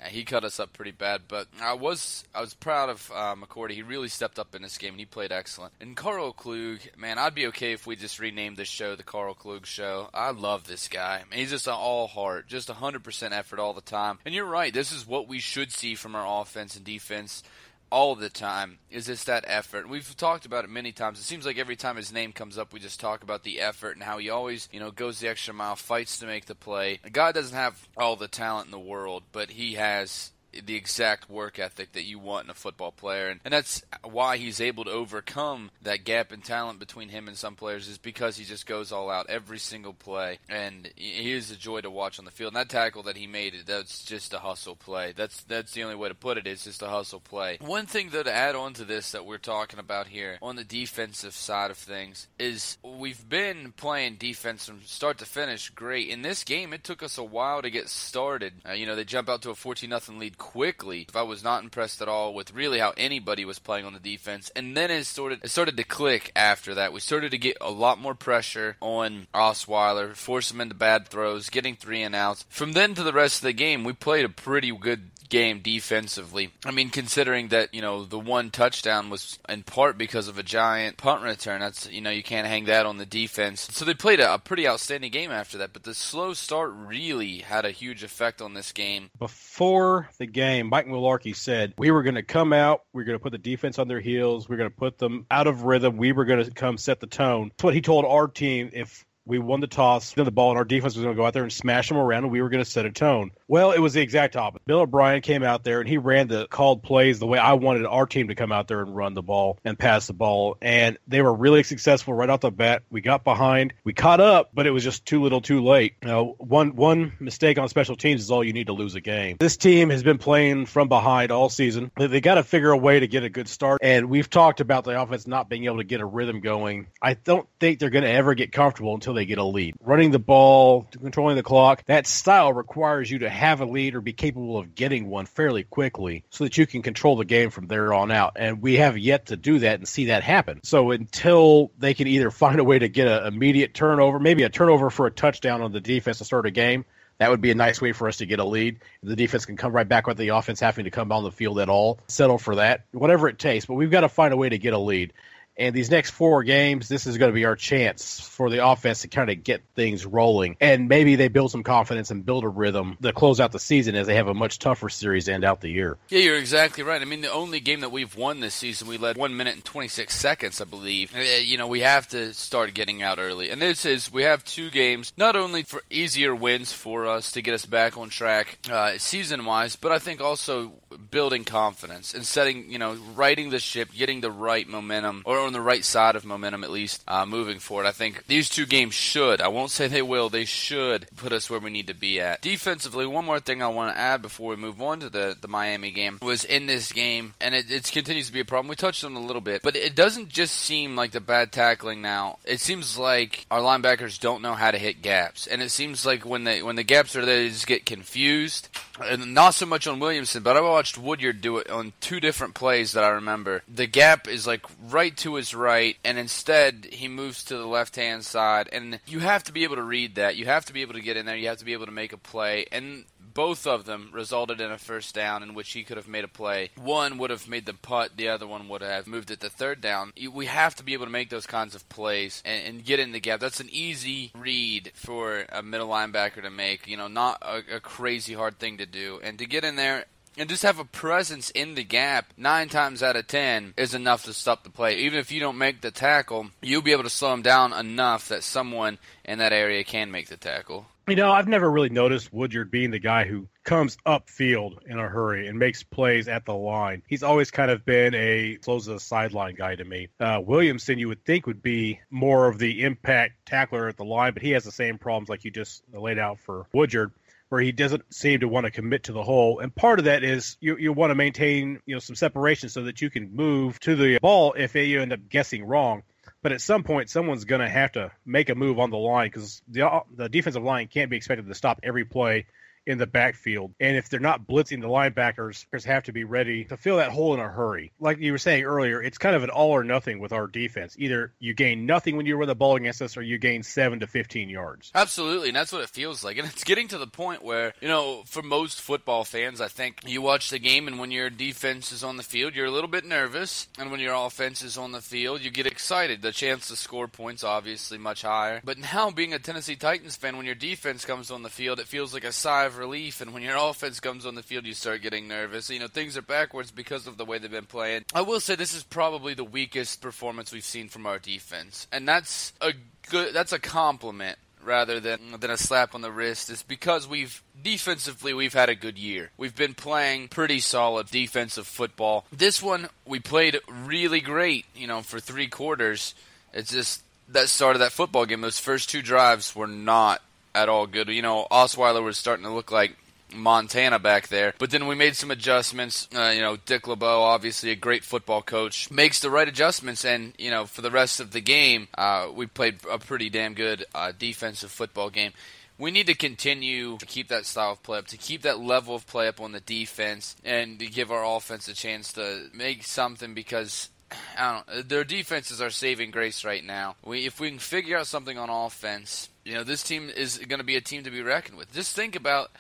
He cut us up pretty bad, but I was I was proud of uh, McCourty. He really stepped up in this game and he played excellent. And Karl Klug, man, I'd be okay if we just renamed this show the Karl Klug Show. I love this guy. He's just an all heart, just 100% effort all the time. And you're right, this is what we should see from our offense and defense all the time is just that effort. We've talked about it many times. It seems like every time his name comes up, we just talk about the effort and how he always, you know, goes the extra mile, fights to make the play. Guy doesn't have all the talent in the world, but he has the exact work ethic that you want in a football player, and, and that's why he's able to overcome that gap in talent between him and some players is because he just goes all out every single play, and he is a joy to watch on the field. And that tackle that he made, that's just a hustle play. That's that's the only way to put it. It's just a hustle play. One thing though to add on to this that we're talking about here on the defensive side of things is we've been playing defense from start to finish great. In this game, it took us a while to get started. Uh, you know, they jump out to a 14 nothing lead quickly. If I was not impressed at all with really how anybody was playing on the defense, and then it started it started to click after that. We started to get a lot more pressure on Osweiler, force him into bad throws, getting three and outs. From then to the rest of the game, we played a pretty good game defensively. I mean, considering that you know the one touchdown was in part because of a giant punt return. That's you know you can't hang that on the defense. So they played a, a pretty outstanding game after that. But the slow start really had a huge effect on this game. Before the game, Mike Mularkey said we were going to come out, we are going to put the defense on their heels, we are going to put them out of rhythm, we were going to come set the tone. That's what he told our team if we won the toss, then the ball, and our defense was going to go out there and smash them around, and we were going to set a tone. Well, it was the exact opposite. Bill O'Brien came out there and he ran the called plays the way I wanted our team to come out there and run the ball and pass the ball, and they were really successful right off the bat. We got behind, we caught up, but it was just too little, too late. You know, one one mistake on special teams is all you need to lose a game. This team has been playing from behind all season. They, they got to figure a way to get a good start, and we've talked about the offense not being able to get a rhythm going. I don't think they're going to ever get comfortable until they get a lead. Running the ball, controlling the clock, that style requires you to have a lead or be capable of getting one fairly quickly so that you can control the game from there on out. And we have yet to do that and see that happen. So until they can either find a way to get an immediate turnover, maybe a turnover for a touchdown on the defense to start a game, that would be a nice way for us to get a lead. The defense can come right back with the offense having to come on the field at all. Settle for that, whatever it takes. But we've got to find a way to get a lead. And these next four games, this is going to be our chance for the offense to kind of get things rolling. And maybe they build some confidence and build a rhythm to close out the season as they have a much tougher series to end out the year. Yeah, you're exactly right. I mean, the only game that we've won this season, we led one minute and 26 seconds, I believe. Uh, you know, we have to start getting out early. And this is, we have two games, not only for easier wins for us to get us back on track uh, season wise, but I think also building confidence and setting, you know, righting the ship, getting the right momentum or on the right side of momentum at least uh, moving forward. I think these two games should, I won't say they will, they should put us where we need to be at. Defensively, one more thing I want to add before we move on to the, the Miami game was in this game, and it, it continues to be a problem. We touched on a little bit, but it doesn't just seem like the bad tackling now. It seems like our linebackers don't know how to hit gaps, and it seems like when they when the gaps are there, they just get confused. And not so much on Williamson, but I watched Woodyard do it on two different plays that I remember. The gap is like right to his right, and instead he moves to the left hand side. And you have to be able to read that. You have to be able to get in there. You have to be able to make a play. And both of them resulted in a first down in which he could have made a play. One would have made the putt, the other one would have moved it to third down. We have to be able to make those kinds of plays and, and get in the gap. That's an easy read for a middle linebacker to make. You know, not a, a crazy hard thing to do. And to get in there and just have a presence in the gap nine times out of ten is enough to stop the play. Even if you don't make the tackle, you'll be able to slow him down enough that someone in that area can make the tackle. You know, I've never really noticed Woodyard being the guy who comes upfield in a hurry and makes plays at the line. He's always kind of been a close to the sideline guy to me. Uh, Williamson, you would think, would be more of the impact tackler at the line, but he has the same problems like you just laid out for Woodyard where he doesn't seem to want to commit to the hole. And part of that is you, you want to maintain you know some separation so that you can move to the ball if you end up guessing wrong. But at some point, someone's going to have to make a move on the line because the the defensive line can't be expected to stop every play in the backfield. And if they're not blitzing the linebackers, have to be ready to fill that hole in a hurry. Like you were saying earlier, it's kind of an all or nothing with our defense. Either you gain nothing when you run the ball against us, or you gain seven to fifteen yards. Absolutely, and that's what it feels like. And it's getting to the point where you know, for most football fans, I think you watch the game, and when your defense is on the field, you're a little bit nervous, and when your offense is on the field, you get excited. The chance to score points obviously much higher. But now, being a Tennessee Titans fan, when your defense comes on the field, it feels like a sigh of relief, and when your offense comes on the field, you start getting nervous. You know, things are backwards because of the way they've been playing. I will say this is probably the weakest performance we've seen from our defense, and that's a good. That's a compliment rather than than a slap on the wrist is because we've defensively we've had a good year. We've been playing pretty solid defensive football. This one we played really great, you know, for 3 quarters. It's just that start of that football game, those first two drives were not at all good. You know, Osweiler was starting to look like Montana back there. But then we made some adjustments. Uh, you know, Dick LeBeau, obviously a great football coach, makes the right adjustments, and you know, for the rest of the game, uh, we played a pretty damn good uh, defensive football game. We need to continue to keep that style of play up, to keep that level of play up on the defense, and to give our offense a chance to make something because I don't. Their defenses are saving grace right now. We, if we can figure out something on offense, you know, this team is going to be a team to be reckoned with. Just think about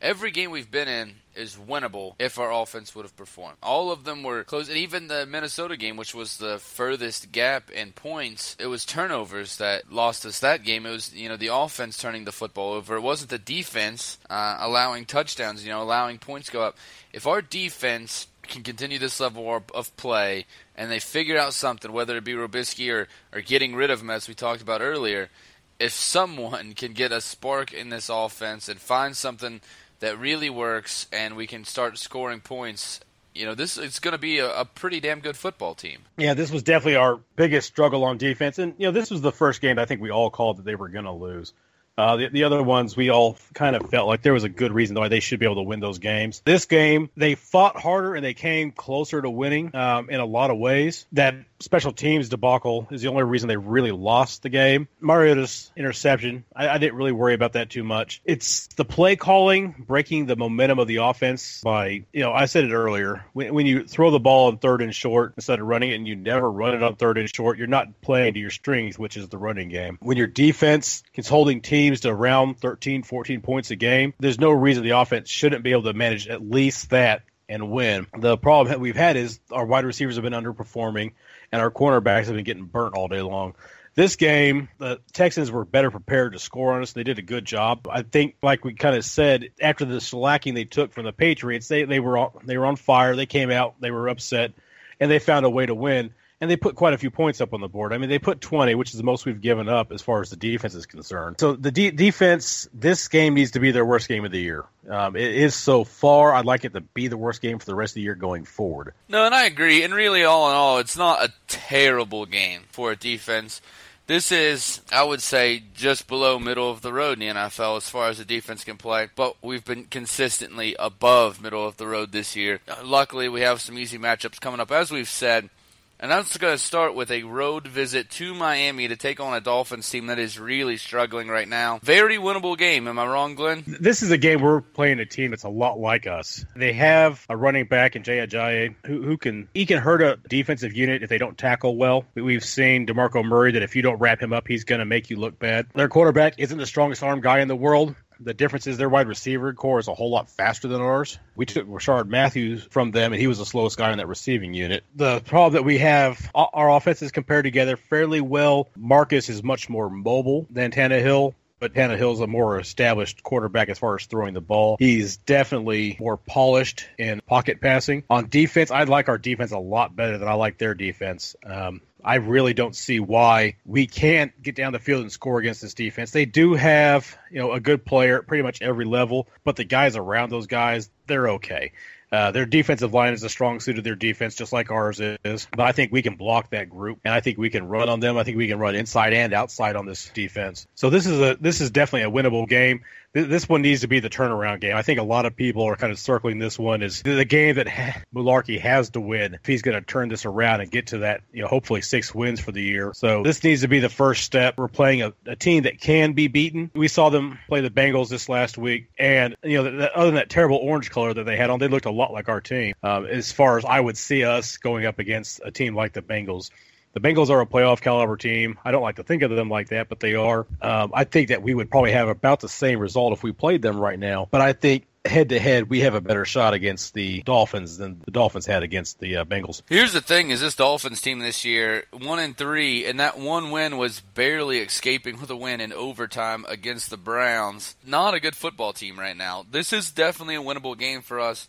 every game we've been in is winnable if our offense would have performed. All of them were close, and even the Minnesota game, which was the furthest gap in points, it was turnovers that lost us that game. It was you know the offense turning the football over. It wasn't the defense uh, allowing touchdowns, you know, allowing points go up. If our defense can continue this level of play and they figure out something, whether it be Robiskie or, or getting rid of him, as we talked about earlier, if someone can get a spark in this offense and find something that really works and we can start scoring points you know this it's going to be a, a, pretty damn good football team. Yeah, this was definitely our biggest struggle on defense, and you know this was the first game I think we all called that they were going to lose. Uh, the, the other ones, we all kind of felt like there was a good reason why they should be able to win those games. This game, they fought harder and they came closer to winning um, in a lot of ways. That special teams debacle is the only reason they really lost the game. Mariota's interception, I, I, didn't really worry about that too much. It's the play calling, breaking the momentum of the offense by, you know, I said it earlier. When, when you throw the ball on third and short instead of running it and you never run it on third and short, you're not playing to your strength, which is the running game. When your defense is holding teams to around 13, 14 points a game, there's no reason the offense shouldn't be able to manage at least that and win. The problem we've had is our wide receivers have been underperforming and our cornerbacks have been getting burnt all day long. This game, the Texans were better prepared to score on us. They did a good job. I think, like we kind of said, after the slacking they took from the Patriots, they, they were on, they were on fire. They came out, they were upset, and they found a way to win and they put quite a few points up on the board. I mean, they put 20, which is the most we've given up as far as the defense is concerned. So the de- defense, this game needs to be their worst game of the year. Um, it is so far. I'd like it to be the worst game for the rest of the year going forward. No, and I agree. And really, all in all, it's not a terrible game for a defense. This is, I would say, just below middle of the road in the NFL as far as the defense can play, but we've been consistently above middle of the road this year. Luckily, we have some easy matchups coming up. As we've said, and that's going to start with a road visit to Miami to take on a Dolphins team that is really struggling right now. Very winnable game. Am I wrong, Glenn? This is a game we're playing a team that's a lot like us. They have a running back in Jay Ajayi who, who can he can hurt a defensive unit if they don't tackle well. We've seen DeMarco Murray that if you don't wrap him up, he's going to make you look bad. Their quarterback isn't the strongest arm guy in the world. The difference is their wide receiver core is a whole lot faster than ours. We took Rishard Matthews from them, and he was the slowest guy in that receiving unit. The problem that we have, our offenses compared together fairly well. Marcus is much more mobile than Tannehill but Tannehill's a more established quarterback as far as throwing the ball. He's definitely more polished in pocket passing. On defense, I like our defense a lot better than I like their defense. Um, I really don't see why we can't get down the field and score against this defense. They do have, you know, a good player at pretty much every level, but the guys around those guys, they're okay. Uh, their defensive line is a strong suit of their defense, just like ours is. But I think we can block that group, and I think we can run on them. I think we can run inside and outside on this defense. So this is a this is definitely a winnable game. This one needs to be the turnaround game. I think a lot of people are kind of circling this one as the game that Mularkey has to win if he's going to turn this around and get to that, you know, hopefully six wins for the year. So this needs to be the first step. We're playing a, a team that can be beaten. We saw them play the Bengals this last week, and you know, other than that terrible orange color that they had on, they looked a lot like our team. Um, as far as I would see us going up against a team like the Bengals the Bengals are a playoff caliber team. I don't like to think of them like that, but they are. Um, I think that we would probably have about the same result if we played them right now. But I think head to head, we have a better shot against the Dolphins than the Dolphins had against the uh, Bengals. Here's the thing: is this Dolphins team this year one and three, and that one win was barely escaping with a win in overtime against the Browns. Not a good football team right now. This is definitely a winnable game for us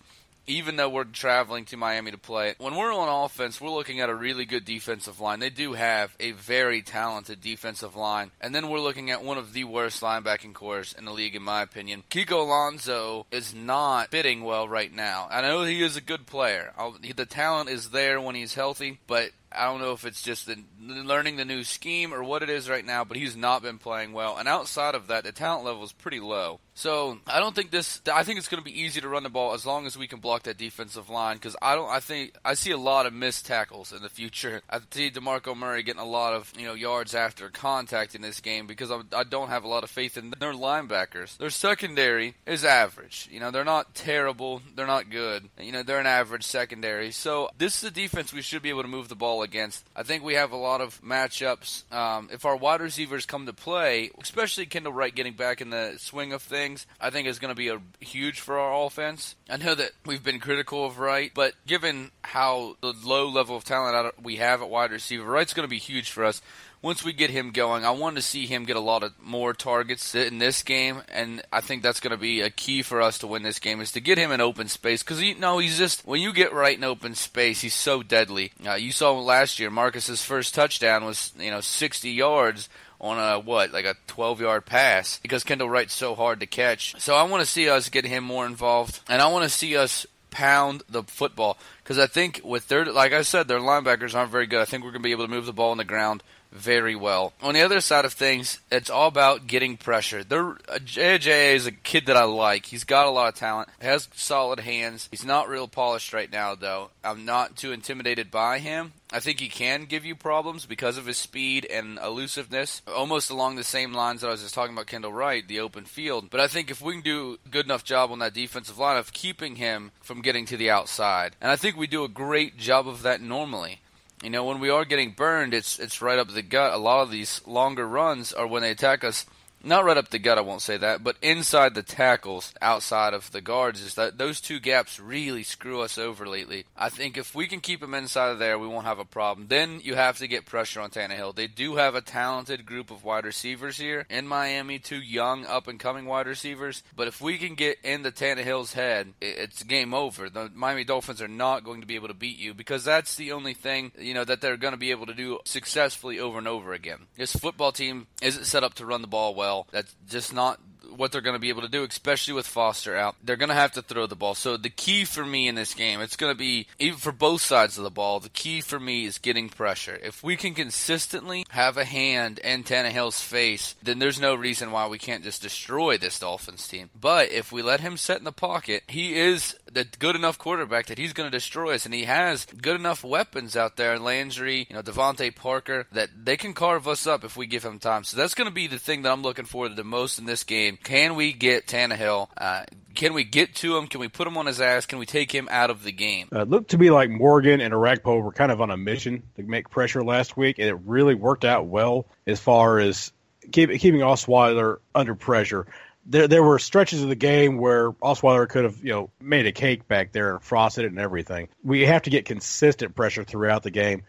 even though we're traveling to Miami to play. When we're on offense, we're looking at a really good defensive line. They do have a very talented defensive line. And then we're looking at one of the worst linebacking cores in the league, in my opinion. Kiko Alonso is not fitting well right now. I know he is a good player. The talent is there when he's healthy, but I don't know if it's just the, learning the new scheme or what it is right now, but he's not been playing well. And outside of that, the talent level is pretty low. So I don't think this. I think it's going to be easy to run the ball as long as we can block that defensive line. Because I don't. I think I see a lot of missed tackles in the future. I see Demarco Murray getting a lot of you know yards after contact in this game because I, I don't have a lot of faith in their linebackers. Their secondary is average. You know they're not terrible. They're not good. You know they're an average secondary. So this is a defense we should be able to move the ball against. I think we have a lot of matchups. Um, if our wide receivers come to play, especially Kendall Wright getting back in the swing of things things, I think is going to be a huge for our offense. I know that we've been critical of Wright, but given how the low level of talent we have at wide receiver, Wright's going to be huge for us once we get him going, I want to see him get a lot of more targets in this game, and I think that's going to be a key for us to win this game is to get him in open space because you know he's just when you get right in open space, he's so deadly. Uh, you saw last year Marcus's first touchdown was you know 60 yards on a what like a 12 yard pass because Kendall Wright's so hard to catch. So I want to see us get him more involved, and I want to see us pound the football because I think with their like I said their linebackers aren't very good. I think we're going to be able to move the ball on the ground very well. On the other side of things, it's all about getting pressure. There, uh, JJ is a kid that I like. He's got a lot of talent, has solid hands. He's not real polished right now, though. I'm not too intimidated by him. I think he can give you problems because of his speed and elusiveness, almost along the same lines that I was just talking about Kendall Wright, the open field. But I think if we can do a good enough job on that defensive line of keeping him from getting to the outside, and I think we do a great job of that normally. You know, when we are getting burned, it's it's right up the gut. A lot of these longer runs are when they attack us not right up the gut, I won't say that, but inside the tackles, outside of the guards, is that those two gaps really screw us over lately. I think if we can keep them inside of there, we won't have a problem. Then you have to get pressure on Tannehill. They do have a talented group of wide receivers here in Miami, two young, up and coming wide receivers. But if we can get into Tannehill's head, it's game over. The Miami Dolphins are not going to be able to beat you because that's the only thing you know that they're going to be able to do successfully over and over again. This football team isn't set up to run the ball well well. That's just not what they're going to be able to do, especially with Foster out. They're going to have to throw the ball. So the key for me in this game, it's going to be even for both sides of the ball. The key for me is getting pressure. If we can consistently have a hand in Tannehill's face, then there's no reason why we can't just destroy this Dolphins team. But if we let him set in the pocket, he is the good enough quarterback that he's going to destroy us, and he has good enough weapons out there, Landry, you know, DeVante Parker, that they can carve us up if we give him time. So that's going to be the thing that I'm looking for the most in this game. Can we get Tannehill? Uh, can we get to him? Can we put him on his ass? Can we take him out of the game? Uh, it looked to me like Morgan and Orakpo were kind of on a mission to make pressure last week, and it really worked out well as far as keep, keeping Osweiler under pressure there there were stretches of the game where Osweiler could have you know made a cake back there and frosted it and everything. We have to get consistent pressure throughout the game.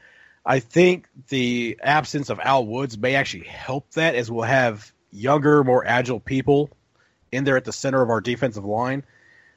I think the absence of Al Woods may actually help that as we'll have younger, more agile people in there at the center of our defensive line.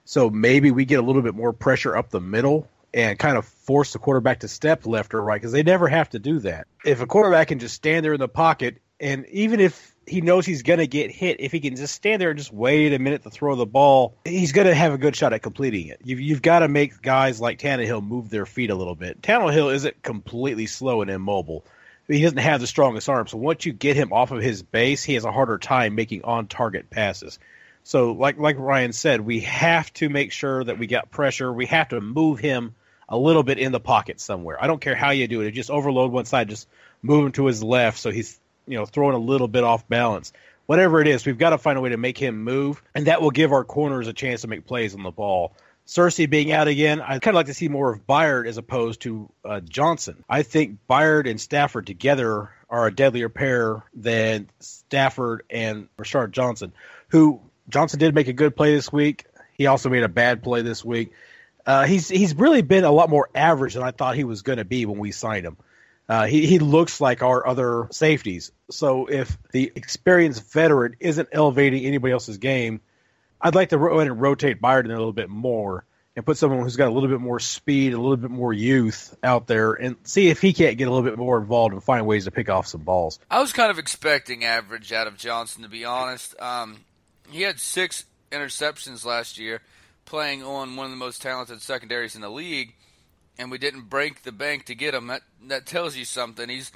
So maybe we get a little bit more pressure up the middle and kind of force the quarterback to step left or right because they never have to do that. If a quarterback can just stand there in the pocket, and even if he knows he's going to get hit. If he can just stand there and just wait a minute to throw the ball, he's going to have a good shot at completing it. You've, you've got to make guys like Tannehill move their feet a little bit. Tannehill isn't completely slow and immobile. He doesn't have the strongest arm, so once you get him off of his base, he has a harder time making on target passes. So, like like Ryan said, we have to make sure that we got pressure. We have to move him a little bit in the pocket somewhere. I don't care how you do it. Just overload one side, just move him to his left so he's you know throwing a little bit off balance. Whatever it is, we've got to find a way to make him move, and that will give our corners a chance to make plays on the ball. Searcy being out again, I'd kind of like to see more of Byard as opposed to uh, Johnson. I think Byard and Stafford together are a deadlier pair than Stafford and Rashad Johnson, who Johnson did make a good play this week. He also made a bad play this week. Uh, he's he's really been a lot more average than I thought he was going to be when we signed him. Uh, he he looks like our other safeties. So if the experienced veteran isn't elevating anybody else's game, I'd like to go ahead and rotate Byard in a little bit more and put someone who's got a little bit more speed, a little bit more youth out there, and see if he can't get a little bit more involved and find ways to pick off some balls. I was kind of expecting average out of Johnson, to be honest. Um, he had six interceptions last year, playing on one of the most talented secondaries in the league, and we didn't break the bank to get him. That that tells you something. He's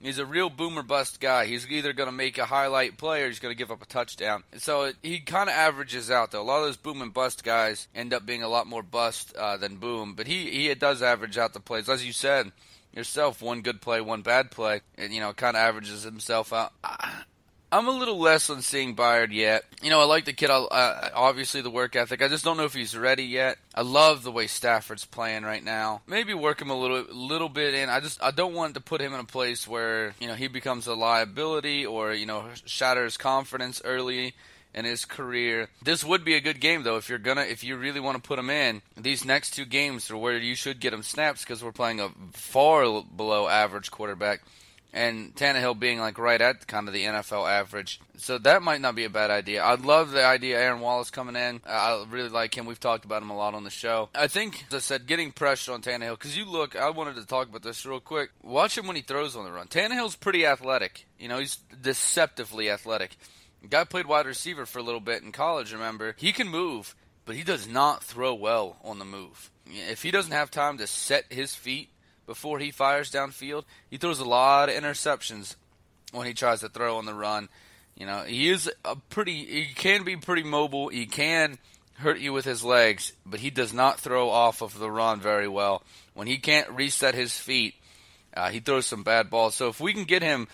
He's a real boomer bust guy. He's either going to make a highlight play or he's going to give up a touchdown. so he kind of averages out, though. A lot of those boom and bust guys end up being a lot more bust uh, than boom. But he, he does average out the plays. As you said yourself, one good play, one bad play. And, you know, kind of averages himself out. I'm a little less on seeing Byard yet. You know, I like the kid. Uh, obviously, the work ethic. I just don't know if he's ready yet. I love the way Stafford's playing right now. Maybe work him a little, little bit in. I just, I don't want to put him in a place where you know he becomes a liability or you know shatters confidence early in his career. This would be a good game though if you're gonna, if you really want to put him in. These next two games are where you should get him snaps because we're playing a far below average quarterback and Tannehill being like right at kind of the NFL average. So that might not be a bad idea. I'd love the idea Aaron Wallace coming in. I really like him. We've talked about him a lot on the show. I think, as I said, getting pressure on Tannehill because you look. I wanted to talk about this real quick. Watch him when he throws on the run. Tannehill's pretty athletic. You know, he's deceptively athletic. Guy played wide receiver for a little bit in college. Remember, he can move, but he does not throw well on the move. If he doesn't have time to set his feet before he fires downfield. He throws a lot of interceptions when he tries to throw on the run. You know, he is a pretty he can be pretty mobile. He can hurt you with his legs, but he does not throw off of the run very well. When he can't reset his feet, uh, he throws some bad balls. So if we can get him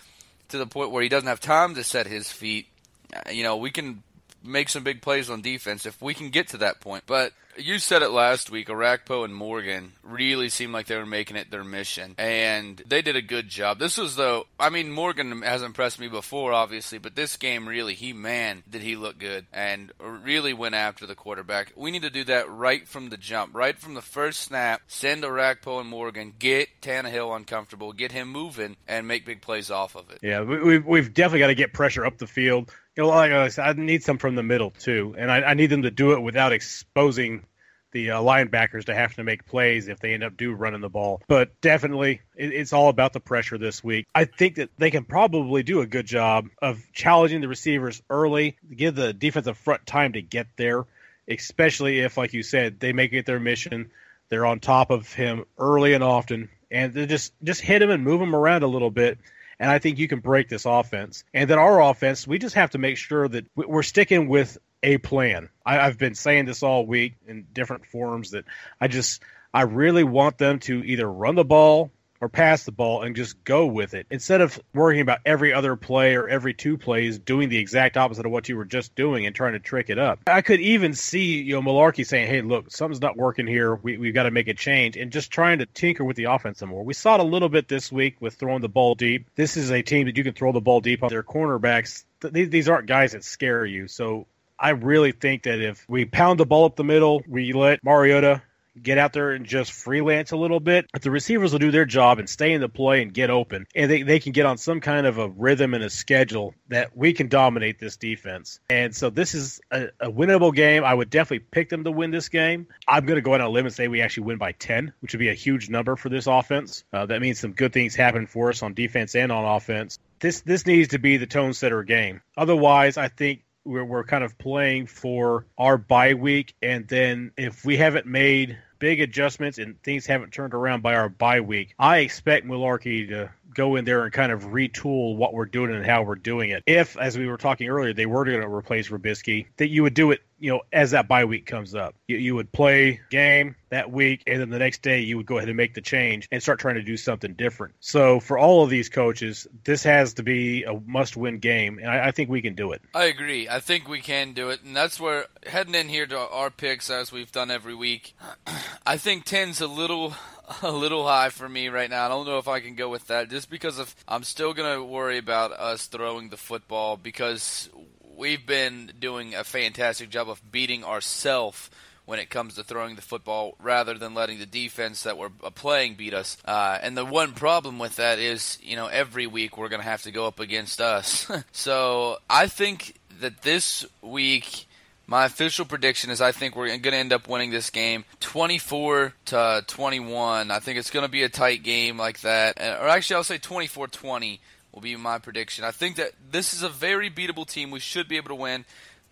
to the point where he doesn't have time to set his feet, uh, you know, we can make some big plays on defense if we can get to that point. But you said it last week. Orakpo and Morgan really seemed like they were making it their mission, and they did a good job. This was though, I mean, Morgan has impressed me before, obviously, but this game really, he man, did he look good and really went after the quarterback. We need to do that right from the jump, right from the first snap. Send Orakpo and Morgan, get Tannehill uncomfortable, get him moving, and make big plays off of it. Yeah, we, have we've definitely got to get pressure up the field you know, like I said, I need some from the middle too, and I, I need them to do it without exposing the uh, linebackers to have to make plays if they end up do running the ball. But definitely, it, it's all about the pressure this week. I think that they can probably do a good job of challenging the receivers early, give the defensive front time to get there, especially if, like you said, they make it their mission. They're on top of him early and often, and they just just hit him and move him around a little bit and I think you can break this offense. And then our offense, we just have to make sure that we're sticking with a plan. I, have been saying this all week in different forums that I just I really want them to either run the ball or pass the ball and just go with it instead of worrying about every other play or every two plays doing the exact opposite of what you were just doing and trying to trick it up. I could even see you know Mularkey saying, "Hey, look, something's not working here. We we've got to make a change," and just trying to tinker with the offense some more. We saw it a little bit this week with throwing the ball deep. This is a team that you can throw the ball deep on their cornerbacks. These aren't guys that scare you. So I really think that if we pound the ball up the middle, we let Mariota get out there and just freelance a little bit. If the receivers will do their job and stay in the play and get open, and they, they can get on some kind of a rhythm and a schedule that we can dominate this defense. And so this is a, a winnable game. I would definitely pick them to win this game. I'm going to go out on a limb and say we actually win by 10, which would be a huge number for this offense. Uh, that means some good things happen for us on defense and on offense. This this needs to be the tone setter game. Otherwise, I think we're, we're kind of playing for our bye week, and then if we haven't made big adjustments and things haven't turned around by our bye week, I expect Mularkey to go in there and kind of retool what we're doing and how we're doing it. If, as we were talking earlier, they were going to replace Robiskie, that you would do it, you know, as that bye week comes up. You, you would play game that week, and then the next day you would go ahead and make the change and start trying to do something different. So for all of these coaches, this has to be a must-win game, and I, I think we can do it. I agree. I think we can do it, and that's where heading in here to our picks as we've done every week. (clears throat) I think 10's a little a little high for me right now. I don't know if I can go with that just because of I'm still to worry about us throwing the football because we've been doing a fantastic job of beating ourselves when it comes to throwing the football rather than letting the defense that we're playing beat us. Uh, and the one problem with that is, you know, every week we're going to have to go up against us. (laughs) so I think that this week my official prediction is I think we're going to end up winning this game 24 to 21. I think it's going to be a tight game like that. Or actually, I'll say 24 20 will be my prediction. I think that this is a very beatable team. We should be able to win,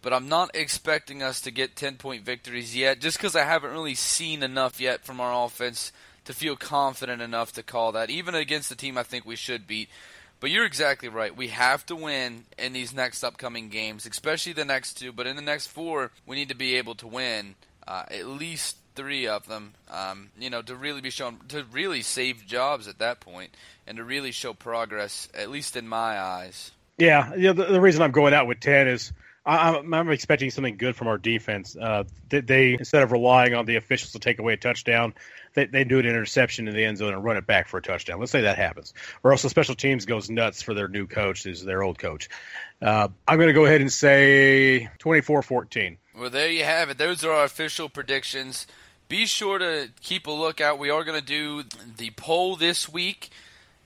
but I'm not expecting us to get 10 point victories yet just because I haven't really seen enough yet from our offense to feel confident enough to call that, even against the team I think we should beat. But you're exactly right. We have to win in these next upcoming games, especially the next two. But in the next four, we need to be able to win uh, at least three of them. Um, you know, to really be shown to really save jobs at that point, and to really show progress, at least in my eyes. Yeah, yeah. The, the reason I'm going out with ten is I'm, I'm expecting something good from our defense. Uh, they, they, instead of relying on the officials to take away a touchdown, they, they do an interception in the end zone and run it back for a touchdown. Let's say that happens, or else the special teams goes nuts for their new coach, is their old coach. Uh, I'm going to go ahead and say 24-14. Well, there you have it. Those are our official predictions. Be sure to keep a lookout. We are going to do the poll this week.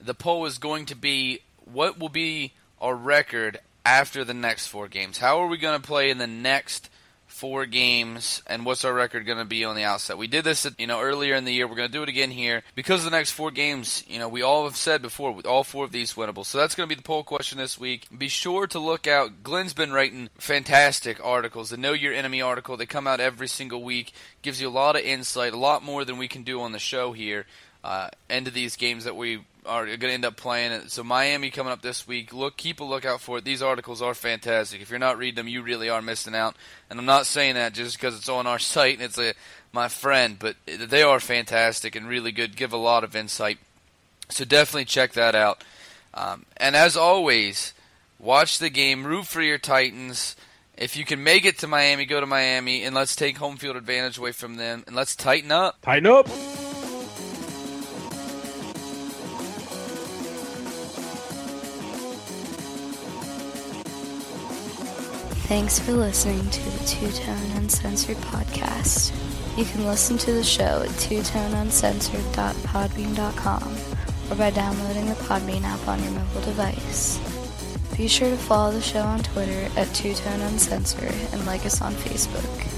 The poll is going to be what will be our record after the next four games. How are we going to play in the next four games, and what's our record going to be on the outset? We did this, you know, earlier in the year. We're going to do it again here because of the next four games. You know, we all have said before, all four of these winnable. So that's going to be the poll question this week. Be sure to look out. Glenn's been writing fantastic articles. The Know Your Enemy article. They come out every single week. Gives you a lot of insight, a lot more than we can do on the show here. Uh, of these games that we are going to end up playing. So Miami coming up this week. Look, keep a lookout for it. These articles are fantastic. If you're not reading them, you really are missing out. And I'm not saying that just because it's on our (laughs) site and it's a my friend, but they are fantastic and really good. Give a lot of insight. So definitely check that out. Um, and as always, watch the game. Root for your Titans. If you can make it to Miami, go to Miami, and let's take home field advantage away from them, and let's tighten up. Tighten up. Thanks for listening to the Two Tone Uncensored podcast. You can listen to the show at twotoneuncensored.podbean.com or by downloading the Podbean app on your mobile device. Be sure to follow the show on Twitter at Two Tone Uncensored and like us on Facebook.